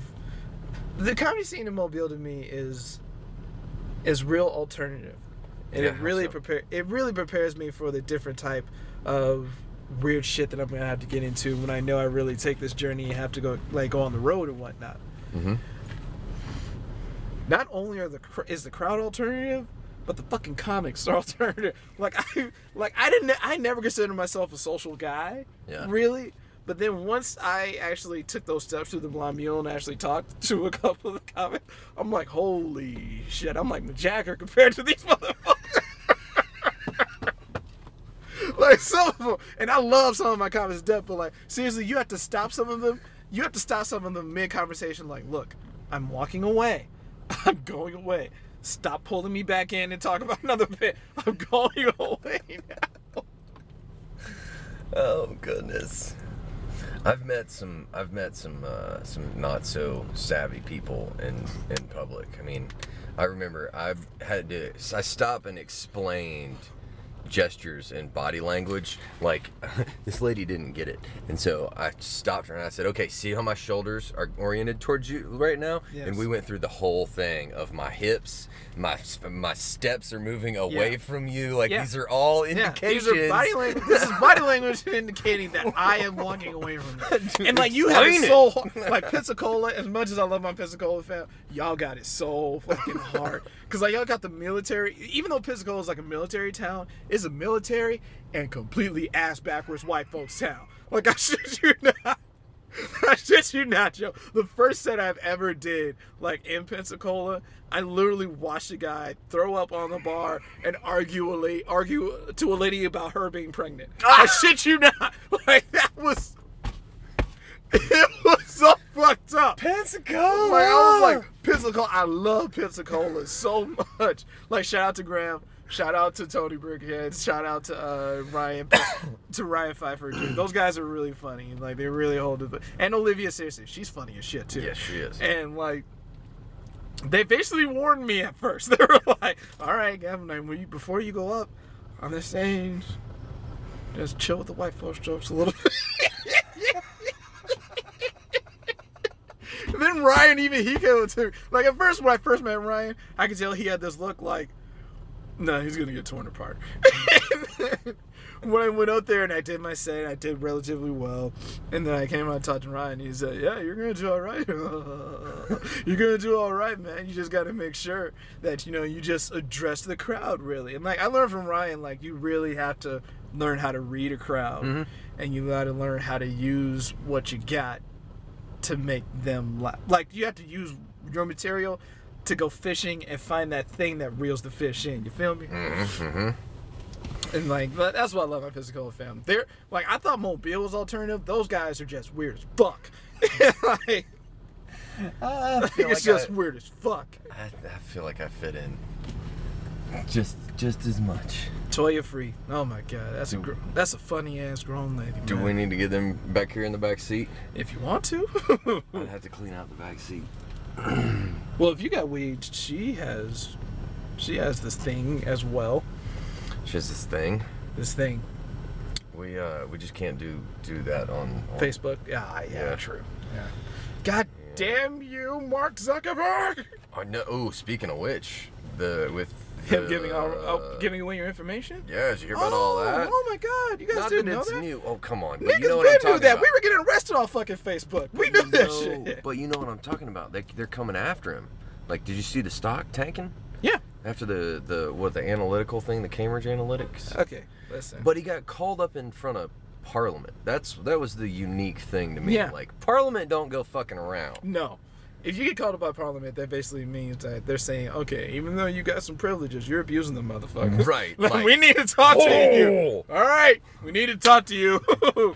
Speaker 2: the comedy scene in Mobile to me is is real alternative. And
Speaker 1: Yeah,
Speaker 2: it really
Speaker 1: so?
Speaker 2: prepare it really prepares me for the different type of weird shit that I'm gonna have to get into when I know I really take this journey and have to go like go on the road and whatnot.
Speaker 1: hmm
Speaker 2: Not only are the is the crowd alternative, but the fucking comics are [laughs] alternative. Like I like I didn't I never considered myself a social guy.
Speaker 1: Yeah.
Speaker 2: Really. But then once I actually took those steps through the Blind Mule and actually talked to a couple of the comics, I'm like, holy shit! I'm like Jacker compared to these [laughs] motherfuckers. [laughs] like some of them, and I love some of my comics to death, but like seriously, you have to stop some of them. You have to stop some of them mid conversation. Like, look, I'm walking away. [laughs] I'm going away. Stop pulling me back in and talk about another bit. I'm going away now.
Speaker 1: Oh goodness. I've met some I've met some uh, some not so savvy people in in public. I mean, I remember I've had to I stopped and explained gestures and body language like [laughs] this lady didn't get it and so i stopped her and i said okay see how my shoulders are oriented towards you right now
Speaker 2: Yes.
Speaker 1: and we went through the whole thing of my hips my my steps are moving away
Speaker 2: Yeah.
Speaker 1: from you like
Speaker 2: Yeah.
Speaker 1: these are all
Speaker 2: Yeah,
Speaker 1: indications
Speaker 2: these are body language. This is body language [laughs] indicating that I am walking away from
Speaker 1: you. [laughs]
Speaker 2: And like you have it so Like Pensacola, as much as I love my Pensacola fam, y'all got it so fucking hard. Cause like y'all got the military. Even though Pensacola is like a military town, it's a military and completely ass backwards white folks town. Like I [laughs] shit you not. I shit you not, Joe. The first set I've ever did, like in Pensacola, I literally watched a guy throw up on the bar and argue a la- argue to a lady about her being pregnant. Ah! I shit you not. [laughs] Like that was, it was so fucked up.
Speaker 1: Pensacola.
Speaker 2: Like I was like Pensacola. I love Pensacola so [laughs] much. Like shout out to Graham. Shout out to Tony Brickhead. Shout out to uh, Ryan [coughs] to Ryan Pfeiffer. Dude. Those guys are really funny. Like they really hold it. And Olivia seriously, she's funny as shit too.
Speaker 1: Yes, she is.
Speaker 2: And like they basically warned me at first. [laughs] They were like, "All right, Gavin, like, when you, before you go up on the stage, just chill with the white folks jokes a little bit." [laughs] Then Ryan, even he came to me. Like at first, when I first met Ryan, I could tell he had this look like, no, he's gonna get torn apart. [laughs] when I went out there and I did my set, I did relatively well. And then I came out and talked to Ryan. He said, "Yeah, you're gonna do all right. [laughs] you're gonna do all right, man. You just gotta make sure that you know you just address the crowd really." And like I learned from Ryan, like you really have to learn how to read a crowd, mm-hmm. and you got to learn how to use what you got to make them laugh. Like you have to use your material to go fishing and find that thing that reels the fish in. You feel me?
Speaker 1: Mm-hmm.
Speaker 2: And like but that's what I love about Pensacola fam. They're like I thought Mobile was alternative. Those guys are just weird as fuck. [laughs] like
Speaker 1: I
Speaker 2: Like,
Speaker 1: feel
Speaker 2: it's
Speaker 1: like
Speaker 2: just
Speaker 1: I,
Speaker 2: weird as fuck.
Speaker 1: I, I feel like I fit in just just as much.
Speaker 2: Toya free. Oh my god, that's a gr- that's a funny ass grown lady.
Speaker 1: Do
Speaker 2: man.
Speaker 1: we need to get them back here in the back seat?
Speaker 2: If you want to. [laughs]
Speaker 1: I'd have to clean out the back seat.
Speaker 2: Well, if you got weed, she has, she has this thing as well.
Speaker 1: She has this thing.
Speaker 2: This thing,
Speaker 1: We uh we just can't do do that on, on
Speaker 2: Facebook. Yeah, yeah,
Speaker 1: Yeah.
Speaker 2: true. Yeah. God damn you, Mark Zuckerberg!
Speaker 1: Oh no! Ooh, speaking of which, the with [laughs]
Speaker 2: Him giving all, oh,
Speaker 1: uh,
Speaker 2: giving away your information.
Speaker 1: Yeah, did you hear about all that?
Speaker 2: Oh my god, you guys
Speaker 1: Not
Speaker 2: didn't
Speaker 1: that
Speaker 2: know
Speaker 1: it's
Speaker 2: that?
Speaker 1: new. Oh come on! But
Speaker 2: Niggas
Speaker 1: you know what
Speaker 2: been knew
Speaker 1: talking
Speaker 2: that.
Speaker 1: about.
Speaker 2: We were getting arrested on fucking Facebook. We knew that shit.
Speaker 1: But you know what I'm talking about. They they're coming after him. Like, did you see the stock tanking
Speaker 2: Yeah.
Speaker 1: after the the what the analytical thing, the Cambridge Analytica?
Speaker 2: Okay. Listen.
Speaker 1: But he got called up in front of Parliament. That's that was the unique thing to me.
Speaker 2: Yeah.
Speaker 1: Like Parliament don't go fucking around.
Speaker 2: No. If you get called up by Parliament, that basically means that they're saying, okay, even though you got some privileges, you're abusing them, motherfucker. Mhm.
Speaker 1: Right, [laughs]
Speaker 2: Like,
Speaker 1: like-
Speaker 2: we need to talk to you.
Speaker 1: Oh.
Speaker 2: All right, we need to talk to you. [laughs]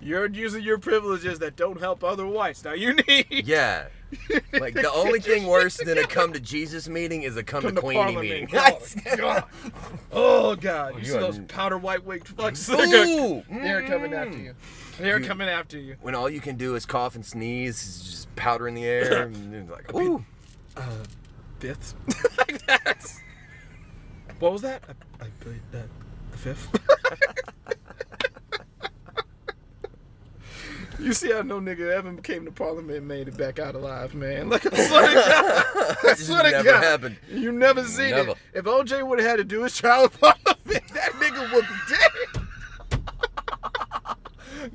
Speaker 2: you're using your privileges that don't help other whites. Now you need.
Speaker 1: Yeah. [laughs] Like the only thing worse than a come to Jesus meeting is a come,
Speaker 2: Come
Speaker 1: to
Speaker 2: to
Speaker 1: Queenie
Speaker 2: Parliament.
Speaker 1: meeting.
Speaker 2: Oh, [laughs] God. Oh God! You
Speaker 1: you
Speaker 2: see
Speaker 1: are-
Speaker 2: those powder white wig fucks? They're, gonna- they're coming after you. They're
Speaker 1: You-
Speaker 2: coming after you.
Speaker 1: when all you can do is cough and sneeze, just powder in the air, [laughs] and it's like, ooh.
Speaker 2: Uh, fifth. like that. What was that? I, I played that. The fifth. You see how no nigga ever came to Parliament and made it back out alive, man. [laughs] Like I swear to God. [laughs] I swear to
Speaker 1: never
Speaker 2: God.
Speaker 1: happened.
Speaker 2: You never seen
Speaker 1: Never.
Speaker 2: it. If OJ would have had to do his trial in Parliament, [laughs] that nigga would be dead.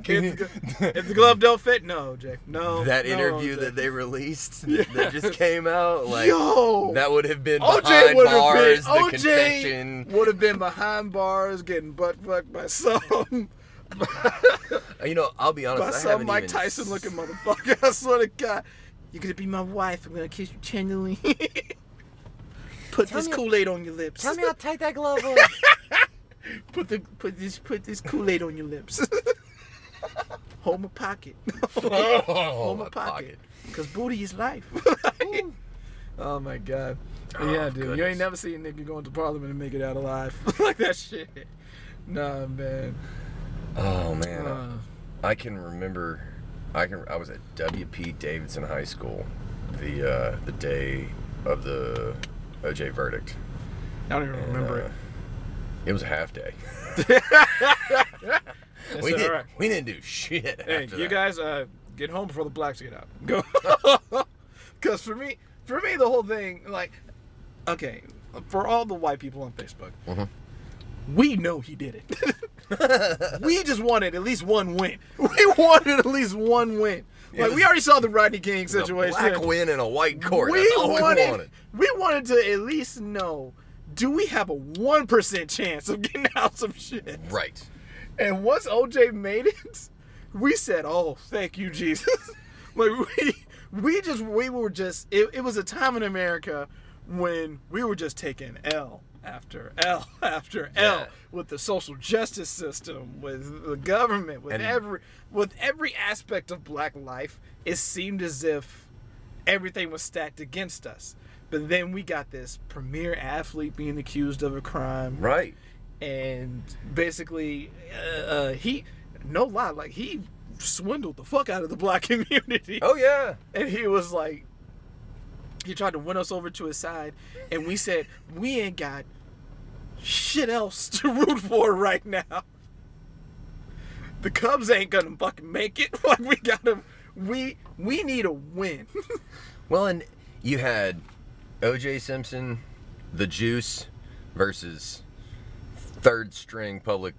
Speaker 2: If the, if the glove don't fit, no, OJ. No.
Speaker 1: that
Speaker 2: no,
Speaker 1: interview
Speaker 2: OJ.
Speaker 1: that they released
Speaker 2: Yeah.
Speaker 1: that just came out, like
Speaker 2: Yo!
Speaker 1: that would have been
Speaker 2: OJ
Speaker 1: behind
Speaker 2: would have been OJ
Speaker 1: confession.
Speaker 2: would have been behind bars getting butt fucked by some [laughs]
Speaker 1: You know, I'll be honest,
Speaker 2: by
Speaker 1: I
Speaker 2: some Mike
Speaker 1: even
Speaker 2: Tyson looking motherfucker. [laughs] I swear to God, you're gonna be my wife. I'm gonna kiss you tenderly. [laughs] put
Speaker 1: Tell
Speaker 2: this Kool Aid on your lips.
Speaker 1: Tell me how tight that glove was.
Speaker 2: put the put this put this Kool Aid on your lips. Hold my pocket. Oh, Hold my pocket. Cause booty is life. oh my god.
Speaker 1: Oh,
Speaker 2: yeah, dude. You ain't never seen a nigga go into parliament and make it out alive. like that shit. Nah, man.
Speaker 1: Oh man, I-
Speaker 2: Uh,
Speaker 1: I can remember. I can. I was at W.P. Davidson High School, the uh, the day of the OJ verdict.
Speaker 2: I don't even
Speaker 1: and,
Speaker 2: remember
Speaker 1: uh,
Speaker 2: it.
Speaker 1: It was a half day. [laughs] We did.
Speaker 2: right.
Speaker 1: We didn't do shit.
Speaker 2: Hey,
Speaker 1: after
Speaker 2: you
Speaker 1: that.
Speaker 2: guys, uh, get home before the blacks get out. [laughs] Go. [laughs] Because for me, for me, the whole thing, like, okay, for all the white people on Facebook,
Speaker 1: Mhm.
Speaker 2: we know he did it. [laughs] we just wanted at least one win. [laughs] We wanted at least one win.
Speaker 1: It
Speaker 2: Like we already saw the Rodney King
Speaker 1: It was a
Speaker 2: situation.
Speaker 1: black win in a white court.
Speaker 2: we wanted,
Speaker 1: we wanted.
Speaker 2: we wanted to at least know: Do we have a one percent chance of getting [laughs] out some shit?
Speaker 1: Right.
Speaker 2: And once OJ made it, we said, "Oh, thank you, Jesus." like we, we just, we were just. It, it was a time in America when we were just taking L after L [laughs] after L
Speaker 1: Yeah.
Speaker 2: with the social justice system, with the government, with
Speaker 1: And-
Speaker 2: every, with every aspect of Black life. It seemed as if everything was stacked against us. But then we got this premier athlete being accused of a crime
Speaker 1: Right.
Speaker 2: and basically uh, uh, he no lie like he swindled the fuck out of the black [laughs] community
Speaker 1: Oh yeah.
Speaker 2: and he was like he tried to win us over to his side and we said we ain't got shit else to root for right now the cubs ain't gonna fucking make it [laughs] like we gotta we we need a win [laughs]
Speaker 1: Well, and you had O.J. Simpson, the Juice, versus third string public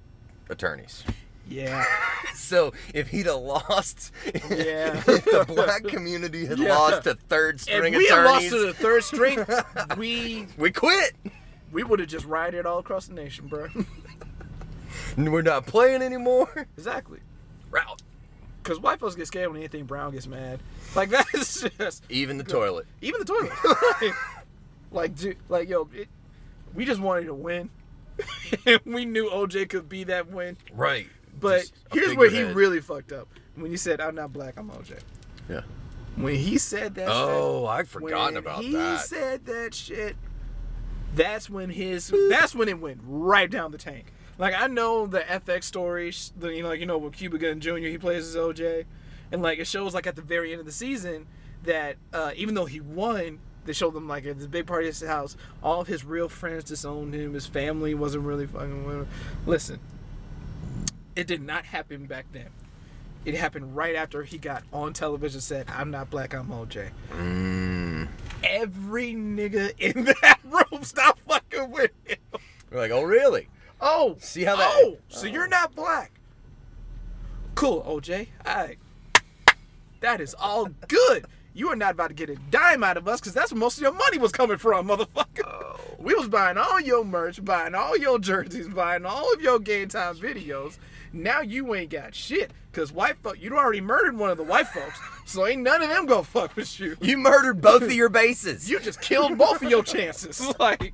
Speaker 1: attorneys.
Speaker 2: Yeah [laughs]
Speaker 1: So if he'd have lost,
Speaker 2: Yeah. [laughs]
Speaker 1: if the black community had
Speaker 2: Yeah.
Speaker 1: lost to third
Speaker 2: if
Speaker 1: string
Speaker 2: we had lost to the third string [laughs] we
Speaker 1: we quit.
Speaker 2: we would have just rioted all across the nation bro
Speaker 1: We're not playing anymore.
Speaker 2: exactly
Speaker 1: Route.
Speaker 2: Because white folks get scared when anything brown gets mad. Like that's just
Speaker 1: Even the toilet.
Speaker 2: even the toilet. like, like, dude, like yo, it, we just wanted to win, and we knew OJ could be that win.
Speaker 1: Right.
Speaker 2: But here's where he really fucked up when you said, "I'm not black, I'm OJ."
Speaker 1: Yeah.
Speaker 2: When he said that shit,
Speaker 1: Oh, I'd forgotten
Speaker 2: when
Speaker 1: about
Speaker 2: he
Speaker 1: that.
Speaker 2: He said that shit, that's when his that's when it went right down the tank. Like I know the FX stories, the you know like you know with Cuba Gooding Jr. he plays as OJ, and like it shows like at the very end of the season that uh, even though he won, they showed them like at this big party at his house, all of his real friends disowned him. His family wasn't really fucking with him. Listen, it did not happen back then. It happened right after he got on television said, "I'm not black, I'm OJ."
Speaker 1: Mm.
Speaker 2: every nigga in [laughs] that room stop fucking with him.
Speaker 1: We're like, oh really?
Speaker 2: Oh,
Speaker 1: See how that-
Speaker 2: Oh, so you're not black? Cool, OJ. Alright. That is all good. You are not about to get a dime out of us because that's where most of your money was coming from, motherfucker. We was buying all your merch, buying all your jerseys, buying all of your game time videos. Now you ain't got shit because white folk, you already murdered one of the white folks, so ain't none of them gonna fuck with you.
Speaker 1: You murdered both of your bases.
Speaker 2: You just killed both of your chances. [laughs] Like,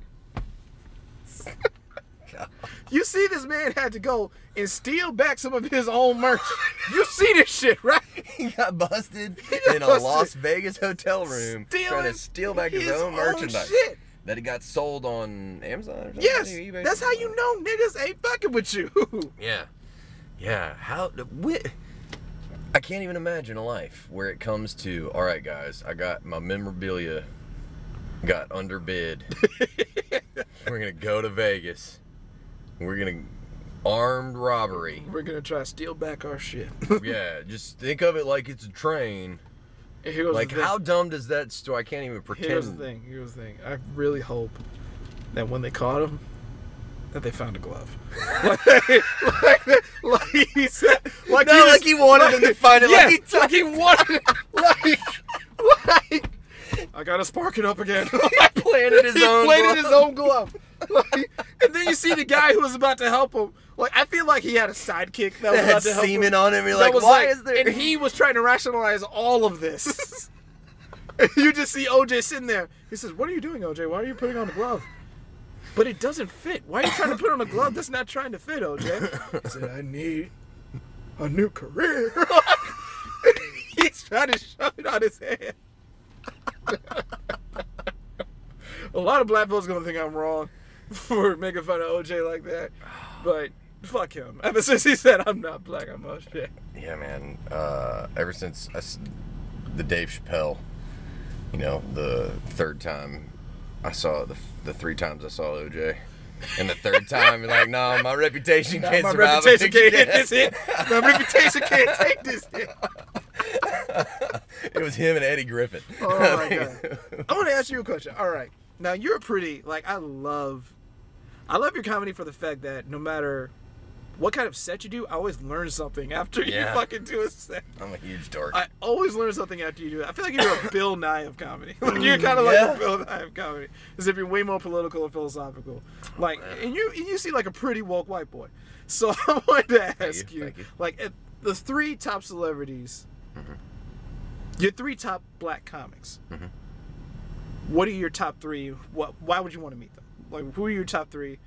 Speaker 2: you see, this man had to go and steal back some of his own merch. You see this shit, right? [laughs]
Speaker 1: he got busted
Speaker 2: got
Speaker 1: in a. Las Vegas hotel room trying to steal back his,
Speaker 2: his
Speaker 1: own
Speaker 2: own
Speaker 1: merchandise
Speaker 2: shit.
Speaker 1: That it got sold on Amazon. Or something?
Speaker 2: Yes, that's how you know niggas ain't fucking with you. [laughs]
Speaker 1: Yeah, yeah. How? What? I can't even imagine a life where it comes to all right, guys. I got my memorabilia got underbid. [laughs] We're gonna go to Vegas. We're gonna armed robbery.
Speaker 2: We're gonna try to steal back our shit. [laughs]
Speaker 1: Yeah, just think of it like it's a train.
Speaker 2: Here's
Speaker 1: Like how dumb does that story? I can't even pretend.
Speaker 2: Here's the thing. Here's the thing. I really hope that when they caught him, that they found a glove. [laughs] like, like, like he said, like
Speaker 1: No,
Speaker 2: he
Speaker 1: like he wanted him to find it, like
Speaker 2: Yeah,
Speaker 1: he told-
Speaker 2: like he [laughs] wanted, like, like. I gotta spark it up again. [laughs] Like,
Speaker 1: planted his
Speaker 2: he
Speaker 1: own
Speaker 2: planted
Speaker 1: glove.
Speaker 2: his own glove. Like, and then you see the guy who was about to help him. Like I feel like he had a sidekick that was
Speaker 1: That had
Speaker 2: to help him.
Speaker 1: semen on him. You're like, why
Speaker 2: like-
Speaker 1: is there?
Speaker 2: And he was trying to rationalize all of this. [laughs] You just see OJ sitting there. He says, "What are you doing, OJ? Why are you putting on a glove?" But it doesn't fit. Why are you trying to put on a glove that's not trying to fit, OJ? He said, "I need a new career." [laughs] He's trying to shove it on his head. [laughs] a lot of black folks gonna think I'm wrong for making fun of OJ like that, but fuck him. [laughs] Ever since he said I'm not black, I'm OJ.
Speaker 1: yeah, man. Uh, ever since I the Dave Chappelle, you know, the third time I saw the the three times I saw OJ, and the third [laughs] time, you're like, no, my reputation can't
Speaker 2: my
Speaker 1: survive. a
Speaker 2: reputation can't hit this hit. My reputation can't take this hit. [laughs]
Speaker 1: it was him and Eddie Griffin.
Speaker 2: Oh my god. I want to ask you a question. All right. Now you're pretty like I love I love your comedy for the fact that no matter what kind of set you do, I always learn something after you fucking do a set.
Speaker 1: I'm a huge dork.
Speaker 2: I always learn something after you do it. I feel like you're a [laughs] Bill Nye of comedy. Like [laughs] [laughs] you're kind of
Speaker 1: Yeah.
Speaker 2: like a Bill Nye of comedy, as if you're way more political and philosophical. Like, and you and you seem like a pretty woke white boy. So I wanted to ask
Speaker 1: you,
Speaker 2: you,
Speaker 1: you.
Speaker 2: like, the three top celebrities, your three top black comics.
Speaker 1: Mhm.
Speaker 2: What are your top three? What? Why would you want to meet them? Like, who are your top three,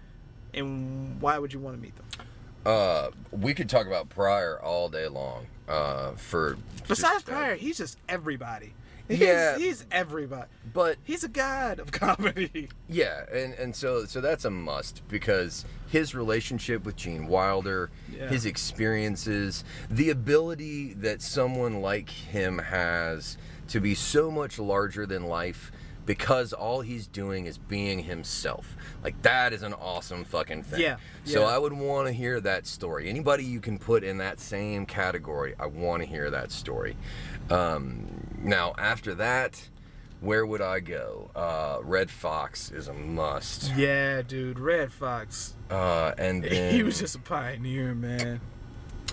Speaker 2: and why would you want to meet them?
Speaker 1: Uh, we could talk about Pryor all day long. Uh, for
Speaker 2: Besides
Speaker 1: just, uh,
Speaker 2: Pryor, he's just everybody. He's,
Speaker 1: Yeah.
Speaker 2: he's everybody.
Speaker 1: but
Speaker 2: He's a god of [laughs] comedy.
Speaker 1: Yeah, and and so so that's a must because his relationship with Gene Wilder,
Speaker 2: Yeah.
Speaker 1: his experiences, the ability that someone like him has to be so much larger than life because all he's doing is being himself. Like that is an awesome fucking thing.
Speaker 2: Yeah,
Speaker 1: So
Speaker 2: yeah.
Speaker 1: I would want to hear that story. Anybody you can put in that same category, I want to hear that story. Um, now after that, where would I go? Uh, Redd Foxx is a must.
Speaker 2: Yeah, dude, Redd Foxx.
Speaker 1: Uh, and [laughs] then
Speaker 2: He was just a pioneer, man.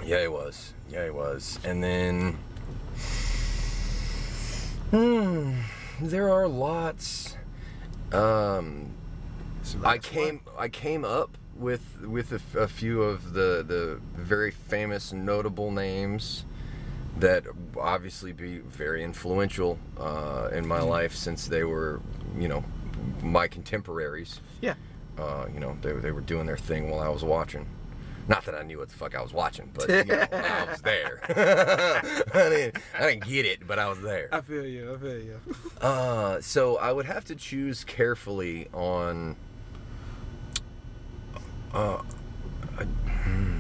Speaker 1: yeah, he was. Yeah, he was. And then hmm, there are lots. Um, I came I came up with with a, a few of the the very famous notable names that obviously be very influential uh, in my life since they were you know my contemporaries
Speaker 2: Yeah.
Speaker 1: uh, you know they, they were doing their thing while I was watching Not that I knew what the fuck I was watching, but you know, [laughs] I was there. [laughs] I, didn't, I didn't get it, but I was there.
Speaker 2: I feel you. I feel you.
Speaker 1: Uh, so I would have to choose carefully on. Uh, I- hmm.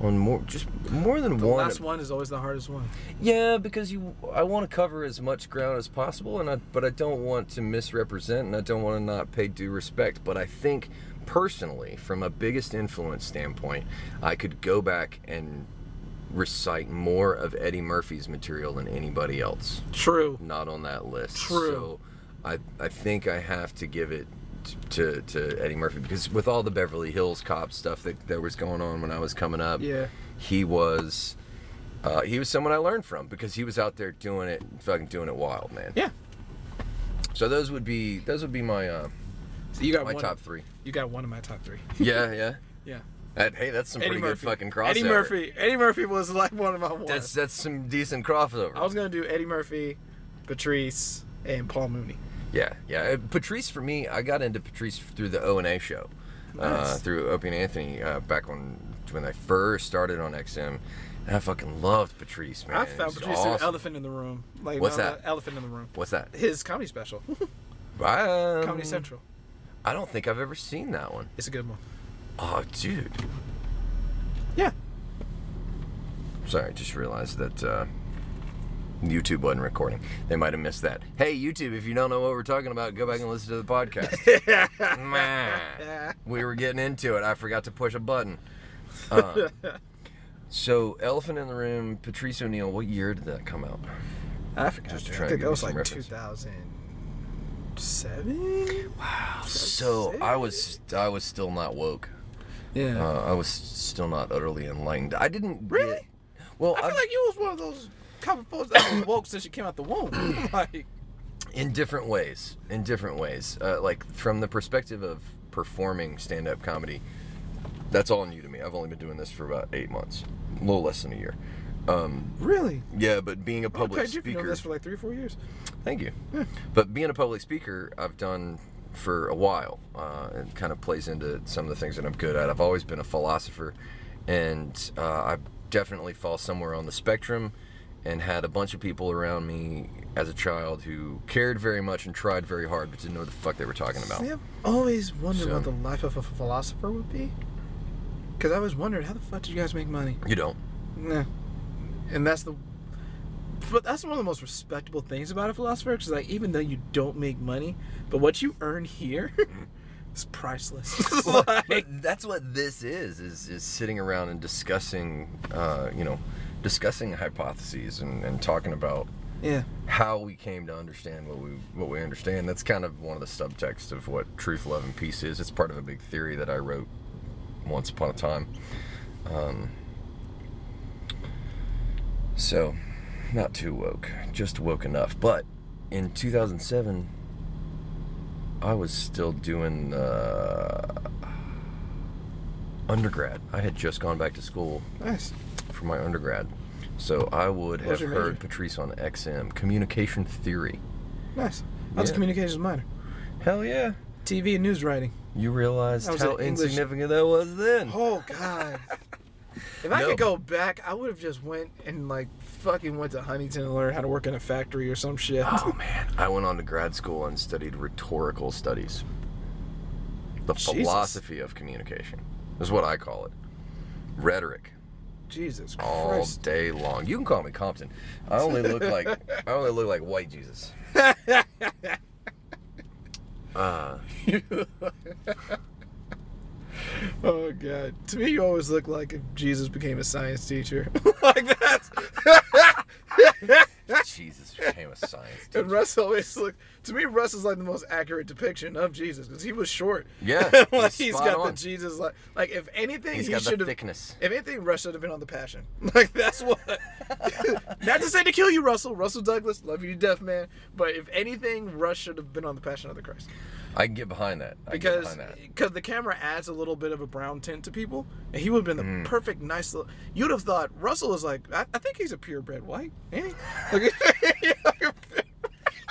Speaker 1: on more, just more than one.
Speaker 2: The
Speaker 1: one.
Speaker 2: last one is always the hardest one.
Speaker 1: Yeah, because you, I want to cover as much ground as possible, and I, but I don't want to misrepresent, and I don't want to not pay due respect. But I think personally, from a biggest influence standpoint, I could go back and recite more of Eddie Murphy's material than anybody else.
Speaker 2: True.
Speaker 1: Not on that list.
Speaker 2: True.
Speaker 1: So I, I think I have to give it to, to Eddie Murphy because with all the Beverly Hills Cop stuff that, that was going on when I was coming up,
Speaker 2: Yeah.
Speaker 1: he was uh, he was someone I learned from because he was out there doing it, fucking doing it wild, man.
Speaker 2: Yeah.
Speaker 1: So those would be those would be my uh,
Speaker 2: So you got
Speaker 1: my
Speaker 2: one.
Speaker 1: top three.
Speaker 2: You got one of my top three. [laughs]
Speaker 1: Yeah, yeah. [laughs]
Speaker 2: Yeah.
Speaker 1: That, hey, that's some
Speaker 2: Eddie
Speaker 1: pretty
Speaker 2: Murphy.
Speaker 1: good fucking crossover.
Speaker 2: Eddie Murphy. Eddie Murphy was like one of my ones.
Speaker 1: That's that's some decent crossover.
Speaker 2: I was gonna do Eddie Murphy, Patrice, and Paul Mooney.
Speaker 1: Yeah, yeah. Uh, Patrice for me, I got into Patrice through the O and A show, uh, through Opie and Anthony uh, back when when they first started on XM, and I fucking loved Patrice, man.
Speaker 2: I found Patrice
Speaker 1: awesome.
Speaker 2: Elephant in the Room. Like
Speaker 1: What's
Speaker 2: no,
Speaker 1: that?
Speaker 2: Elephant in the Room.
Speaker 1: What's that?
Speaker 2: His comedy special. [laughs]
Speaker 1: Um,
Speaker 2: comedy Central.
Speaker 1: I don't think I've ever seen that one.
Speaker 2: It's a good one.
Speaker 1: Oh, dude.
Speaker 2: Yeah.
Speaker 1: Sorry, I just realized that uh, YouTube wasn't recording. They might have missed that. Hey, YouTube, if you don't know what we're talking about, go back and listen to the podcast. [laughs] Man, we were getting into it. I forgot to push a button. Uh, [laughs] so, Elephant in the Room, Patrice O'Neal. What year did that come out?
Speaker 2: I forgot.
Speaker 1: Just to try
Speaker 2: I think that was like
Speaker 1: reference.
Speaker 2: 2007.
Speaker 1: Wow. So I was I was still not woke.
Speaker 2: Yeah.
Speaker 1: Uh, I was still not utterly enlightened. I didn't
Speaker 2: Really?
Speaker 1: Get, well,
Speaker 2: I feel
Speaker 1: I've-
Speaker 2: like you was one of those couple folks that was woke since you came out the womb. [coughs] [laughs] like,
Speaker 1: in different ways in different ways uh, like from the perspective of performing stand-up comedy that's all new to me i've only been doing this for about eight months a little less than a year um,
Speaker 2: really?
Speaker 1: yeah but being a public
Speaker 2: okay, you've
Speaker 1: speaker
Speaker 2: this for like three, or four years.
Speaker 1: thank you Yeah. but being a public speaker i've done for a while uh, and kind of plays into some of the things that i'm good at i've always been a philosopher and uh, i definitely fall somewhere on the spectrum and had a bunch of people around me as a child who cared very much and tried very hard but didn't know what the fuck they were talking about
Speaker 2: See, I've always wondered
Speaker 1: So-
Speaker 2: what the life of a philosopher would be. Because I always wondered, how the fuck did you guys make money?
Speaker 1: you don't
Speaker 2: Nah. And that's the. But that's one of the most respectable things about a philosopher. Because, like, even though you don't make money, but what you earn here [laughs] is priceless. [laughs] [laughs] like,
Speaker 1: that's what this is is is sitting around and discussing uh, you know discussing hypotheses and, and talking about
Speaker 2: yeah.
Speaker 1: how we came to understand what we what we understand that's kind of one of the subtexts of what truth love and peace is it's part of a big theory that i wrote once upon a time um, so not too woke just woke enough but in 2007 i was still doing uh, undergrad i had just gone back to school
Speaker 2: Nice.
Speaker 1: for my undergrad. So I would have heard
Speaker 2: major?
Speaker 1: Patrice on XM, communication theory.
Speaker 2: Nice. I was a
Speaker 1: Yeah.
Speaker 2: communications minor.
Speaker 1: Hell yeah.
Speaker 2: TV and news writing.
Speaker 1: You
Speaker 2: was
Speaker 1: how insignificant that was then.
Speaker 2: Oh God. If I
Speaker 1: No.
Speaker 2: could go back, I would have just went and like fucking went to Huntington and learned how to work in a factory or some shit.
Speaker 1: Oh man, I went on to grad school and studied rhetorical studies. The
Speaker 2: Jesus.
Speaker 1: philosophy of communication is what I call it. Rhetoric
Speaker 2: Jesus
Speaker 1: all day long. You can call me Compton. I only look [laughs] like I only look like white Jesus. [laughs] Uh, [laughs]
Speaker 2: oh God. To me, you always look like if Jesus became a science teacher. [laughs] like that. [laughs]
Speaker 1: Jesus became a science
Speaker 2: And
Speaker 1: teacher.
Speaker 2: Russ always look. To me, Russ is like the most accurate depiction of Jesus because he was short.
Speaker 1: Yeah, [laughs]
Speaker 2: like
Speaker 1: he's
Speaker 2: he's got
Speaker 1: on.
Speaker 2: the Jesus like. Like if anything,
Speaker 1: He's
Speaker 2: he should have.
Speaker 1: thickness.
Speaker 2: If anything, Russ should have been on the Passion. Like that's what. Not to say to kill you, Russell. Russell Douglas, love you to death, man. But if anything, Russ should have been on the Passion of the Christ
Speaker 1: I can get behind that. I
Speaker 2: because because the camera adds a little bit of a brown tint to people, and he would have been the
Speaker 1: Mm.
Speaker 2: perfect, nice little. You'd have thought Russell is like. I, I think he's a purebred white. ain't he? Like- [laughs]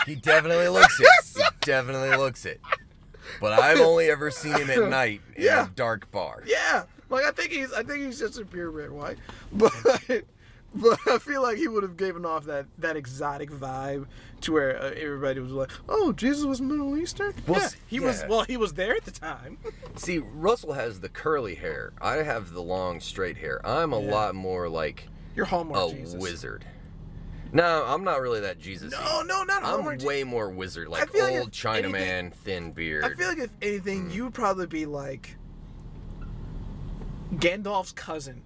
Speaker 1: He definitely looks it. He definitely looks it. But I've only ever seen him at [laughs] night in
Speaker 2: Yeah.
Speaker 1: a dark bar.
Speaker 2: yeah. Like I think he's I think he's just a purebred white, [laughs] but but I feel like he would have given off that that exotic vibe to where uh, everybody was like, oh, Jesus was Middle Eastern.
Speaker 1: Well,
Speaker 2: yeah, he was. Well, he was there at the time. [laughs]
Speaker 1: See, Russell has the curly hair. I have the long straight hair. I'm a
Speaker 2: Yeah.
Speaker 1: lot more like
Speaker 2: Your Hallmark
Speaker 1: a
Speaker 2: Jesus.
Speaker 1: wizard. No, I'm not really that Jesus.
Speaker 2: No, no, not
Speaker 1: I'm
Speaker 2: Hallmark. Je-
Speaker 1: way more wizard, like old Chinaman, thin beard.
Speaker 2: I feel like if anything, you would probably be like Gandalf's cousin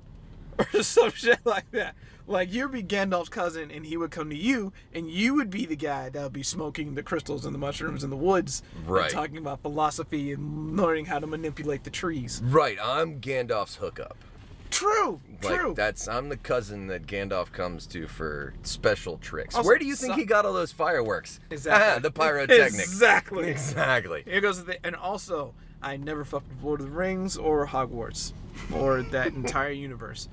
Speaker 2: or [laughs] some shit like that. Like you'd be Gandalf's cousin, and he would come to you, and you would be the guy that would be smoking the crystals and the mushrooms in the woods,
Speaker 1: Right.
Speaker 2: talking about philosophy and learning how to manipulate the trees.
Speaker 1: right, I'm Gandalf's hookup.
Speaker 2: True,
Speaker 1: Like
Speaker 2: true.
Speaker 1: that's I'm the cousin that Gandalf comes to for special tricks.
Speaker 2: Also,
Speaker 1: Where do you think
Speaker 2: so-
Speaker 1: he got all those fireworks?
Speaker 2: Exactly.
Speaker 1: Ah, [laughs] the pyrotechnics.
Speaker 2: Exactly.
Speaker 1: Exactly.
Speaker 2: Here goes the. And also, I never fucked with Lord of the Rings or Hogwarts or that [laughs] entire universe.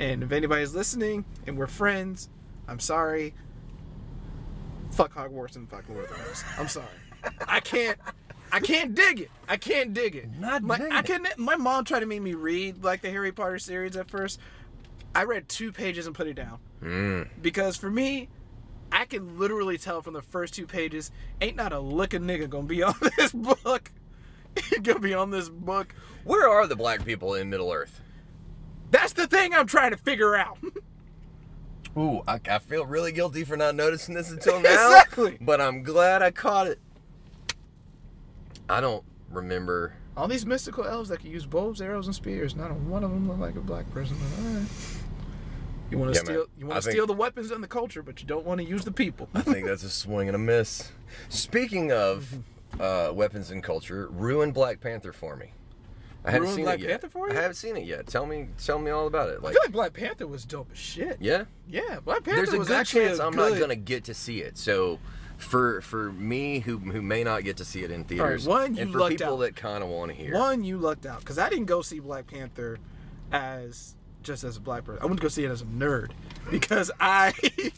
Speaker 2: And if anybody's listening and we're friends, I'm sorry. Fuck Hogwarts and fuck Lord of the Rings. I'm sorry. I can't. I can't dig it. I can't dig it.
Speaker 1: Not
Speaker 2: my,
Speaker 1: digging
Speaker 2: I can My mom tried to make me read like the Harry Potter series at first. I read two pages and put it down
Speaker 1: Mm.
Speaker 2: because for me, I can literally tell from the first two pages, ain't not a lick of nigga gonna be on [laughs] this book. [laughs] gonna be on this book.
Speaker 1: Where are the black people in Middle Earth?
Speaker 2: That's the thing I'm trying to figure out. [laughs]
Speaker 1: Ooh, I, I feel really guilty for not noticing this until [laughs] now.
Speaker 2: Exactly.
Speaker 1: But I'm glad I caught it. I don't remember.
Speaker 2: All these mystical elves that can use bows, arrows, and spears. Not a one of them look like a black person. But all right. You want to
Speaker 1: Yeah, man.
Speaker 2: steal? You want to
Speaker 1: think-
Speaker 2: steal the weapons and the culture, but you don't want to use the people.
Speaker 1: I think that's a [laughs] swing and a miss. Speaking of uh, weapons and culture, ruin Black Panther for me. I haven't seen
Speaker 2: Black
Speaker 1: it yet.
Speaker 2: Panther for you?
Speaker 1: I haven't seen it yet. Tell me, tell me all about it.
Speaker 2: I
Speaker 1: Like,
Speaker 2: feel like Black Panther was dope as shit.
Speaker 1: yeah,
Speaker 2: Yeah, Black Panther
Speaker 1: there's a
Speaker 2: was
Speaker 1: good
Speaker 2: actually
Speaker 1: chance I'm
Speaker 2: good...
Speaker 1: not gonna get to see it. So, for for me who who may not get to see it in theaters,
Speaker 2: one, you
Speaker 1: and for
Speaker 2: lucked
Speaker 1: people
Speaker 2: out.
Speaker 1: that kind of want to hear,
Speaker 2: One, you lucked out because I didn't go see Black Panther as just as a black person. I went to go see it as a nerd because I, [laughs]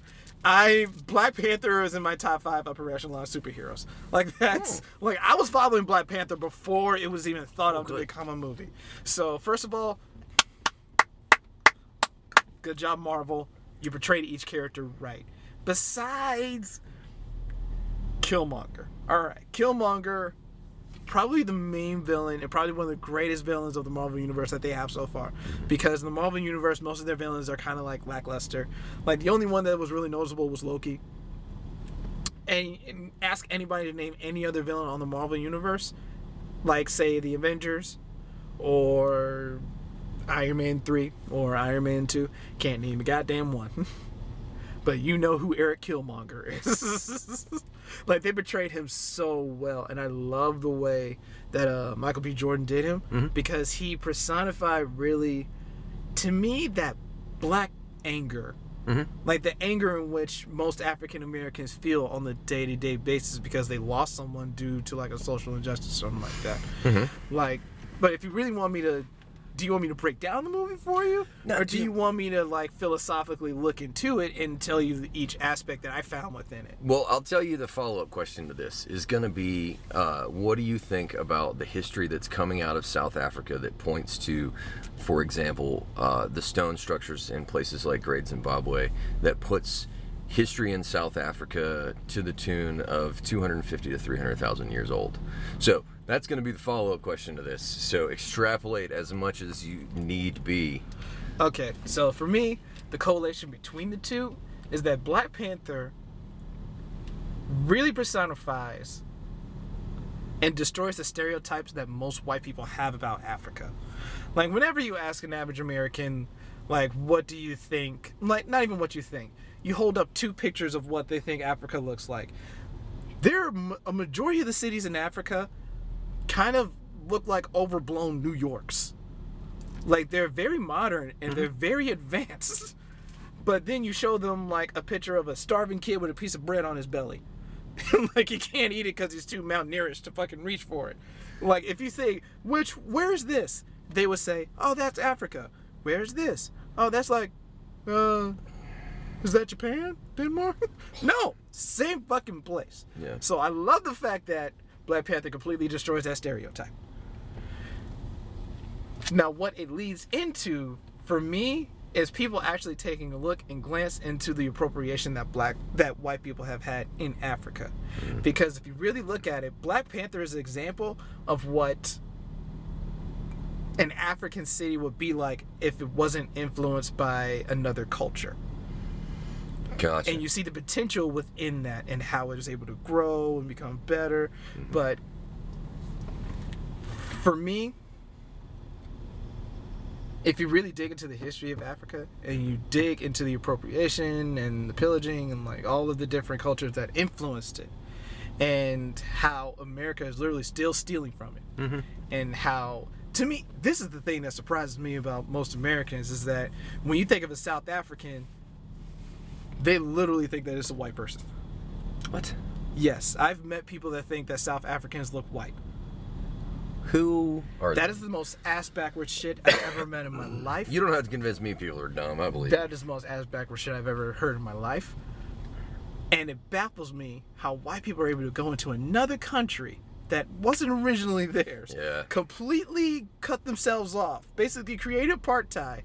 Speaker 2: I Black Panther is in my top five upper echelon superheroes. Like that's oh. like I was following Black Panther before it was even thought oh, of to become a movie. So first of all, good job Marvel. You portrayed each character right. Besides Killmonger. All right, Killmonger probably the main villain and probably one of the greatest villains of the Marvel universe that they have so far. Because in the Marvel universe, most of their villains are kind of like lackluster. Like the only one that was really noticeable was Loki. And, and ask anybody to name any other villain on the Marvel universe, like say the Avengers, or Iron Man three or Iron Man two. Can't name a goddamn one. [laughs] but you know who Eric Killmonger is. [laughs] like they betrayed him so well, and I love the way that uh, Michael B. Jordan did him mm-hmm. because he personified really, to me, that black anger. Mm-hmm. Like the anger in which most African Americans feel on the day to day basis because they lost someone due to like a social injustice or something like that. Mm-hmm. Like, but if you really want me to, do you want me to break down the movie for you,
Speaker 1: No,
Speaker 2: or do
Speaker 1: do-
Speaker 2: you want me to like philosophically look into it and tell you each aspect that I found within it?
Speaker 1: Well, I'll tell you the follow up question to this is going to be uh, what do you think about the history that's coming out of South Africa that points to, for example, uh, the stone structures in places like Great Zimbabwe that puts history in South Africa to the tune of 250 to 300,000 years old? So that's going to be the follow up question to this. So extrapolate as much as you need be.
Speaker 2: Okay, so for me, the correlation between the two is that Black Panther really personifies and destroys the stereotypes that most white people have about Africa. Like whenever you ask an average American, like, what do you think? Like, not even what you think. You hold up two pictures of what they think Africa looks like. There a majority of the cities in Africa kind of look like overblown New Yorks. Like they're very modern and they're very [laughs] advanced. But then you show them like a picture of a starving kid with a piece of bread on his belly. [laughs] Like he can't eat it because he's too malnourished to fucking reach for it. Like if you say which where's this? they would say oh that's africa. Where's this? Oh that's like uh is that japan denmark [laughs] no same fucking place
Speaker 1: Yeah.
Speaker 2: so i love the fact that black panther completely destroys that stereotype Now, what it leads into for me is people actually taking a look and glance into the appropriation that black that white people have had in Africa. Mm. Because if you really look at it, Black Panther is an example of what an African city would be like if it wasn't influenced by another culture.
Speaker 1: Gotcha.
Speaker 2: And you see the potential within that and how it is able to grow and become better. Mm-hmm. But for me, if you really dig into the history of Africa and you dig into the appropriation and the pillaging and like all of the different cultures that influenced it and how America is literally still stealing from it mm-hmm. and how to me this is the thing that surprises me about most Americans is that when you think of a South African they literally think that it's a white person.
Speaker 1: what?
Speaker 2: Yes, I've met people that think that South Africans look white.
Speaker 1: Who are
Speaker 2: That is the most ass backwards shit [coughs] I've ever met in my life.
Speaker 1: You don't have to convince me people are dumb. I believe.
Speaker 2: That is the most ass backwards shit I've ever heard in my life. And it baffles me how white people are able to go into another country that wasn't originally theirs,
Speaker 1: Yeah.
Speaker 2: completely cut themselves off, basically create apartheid,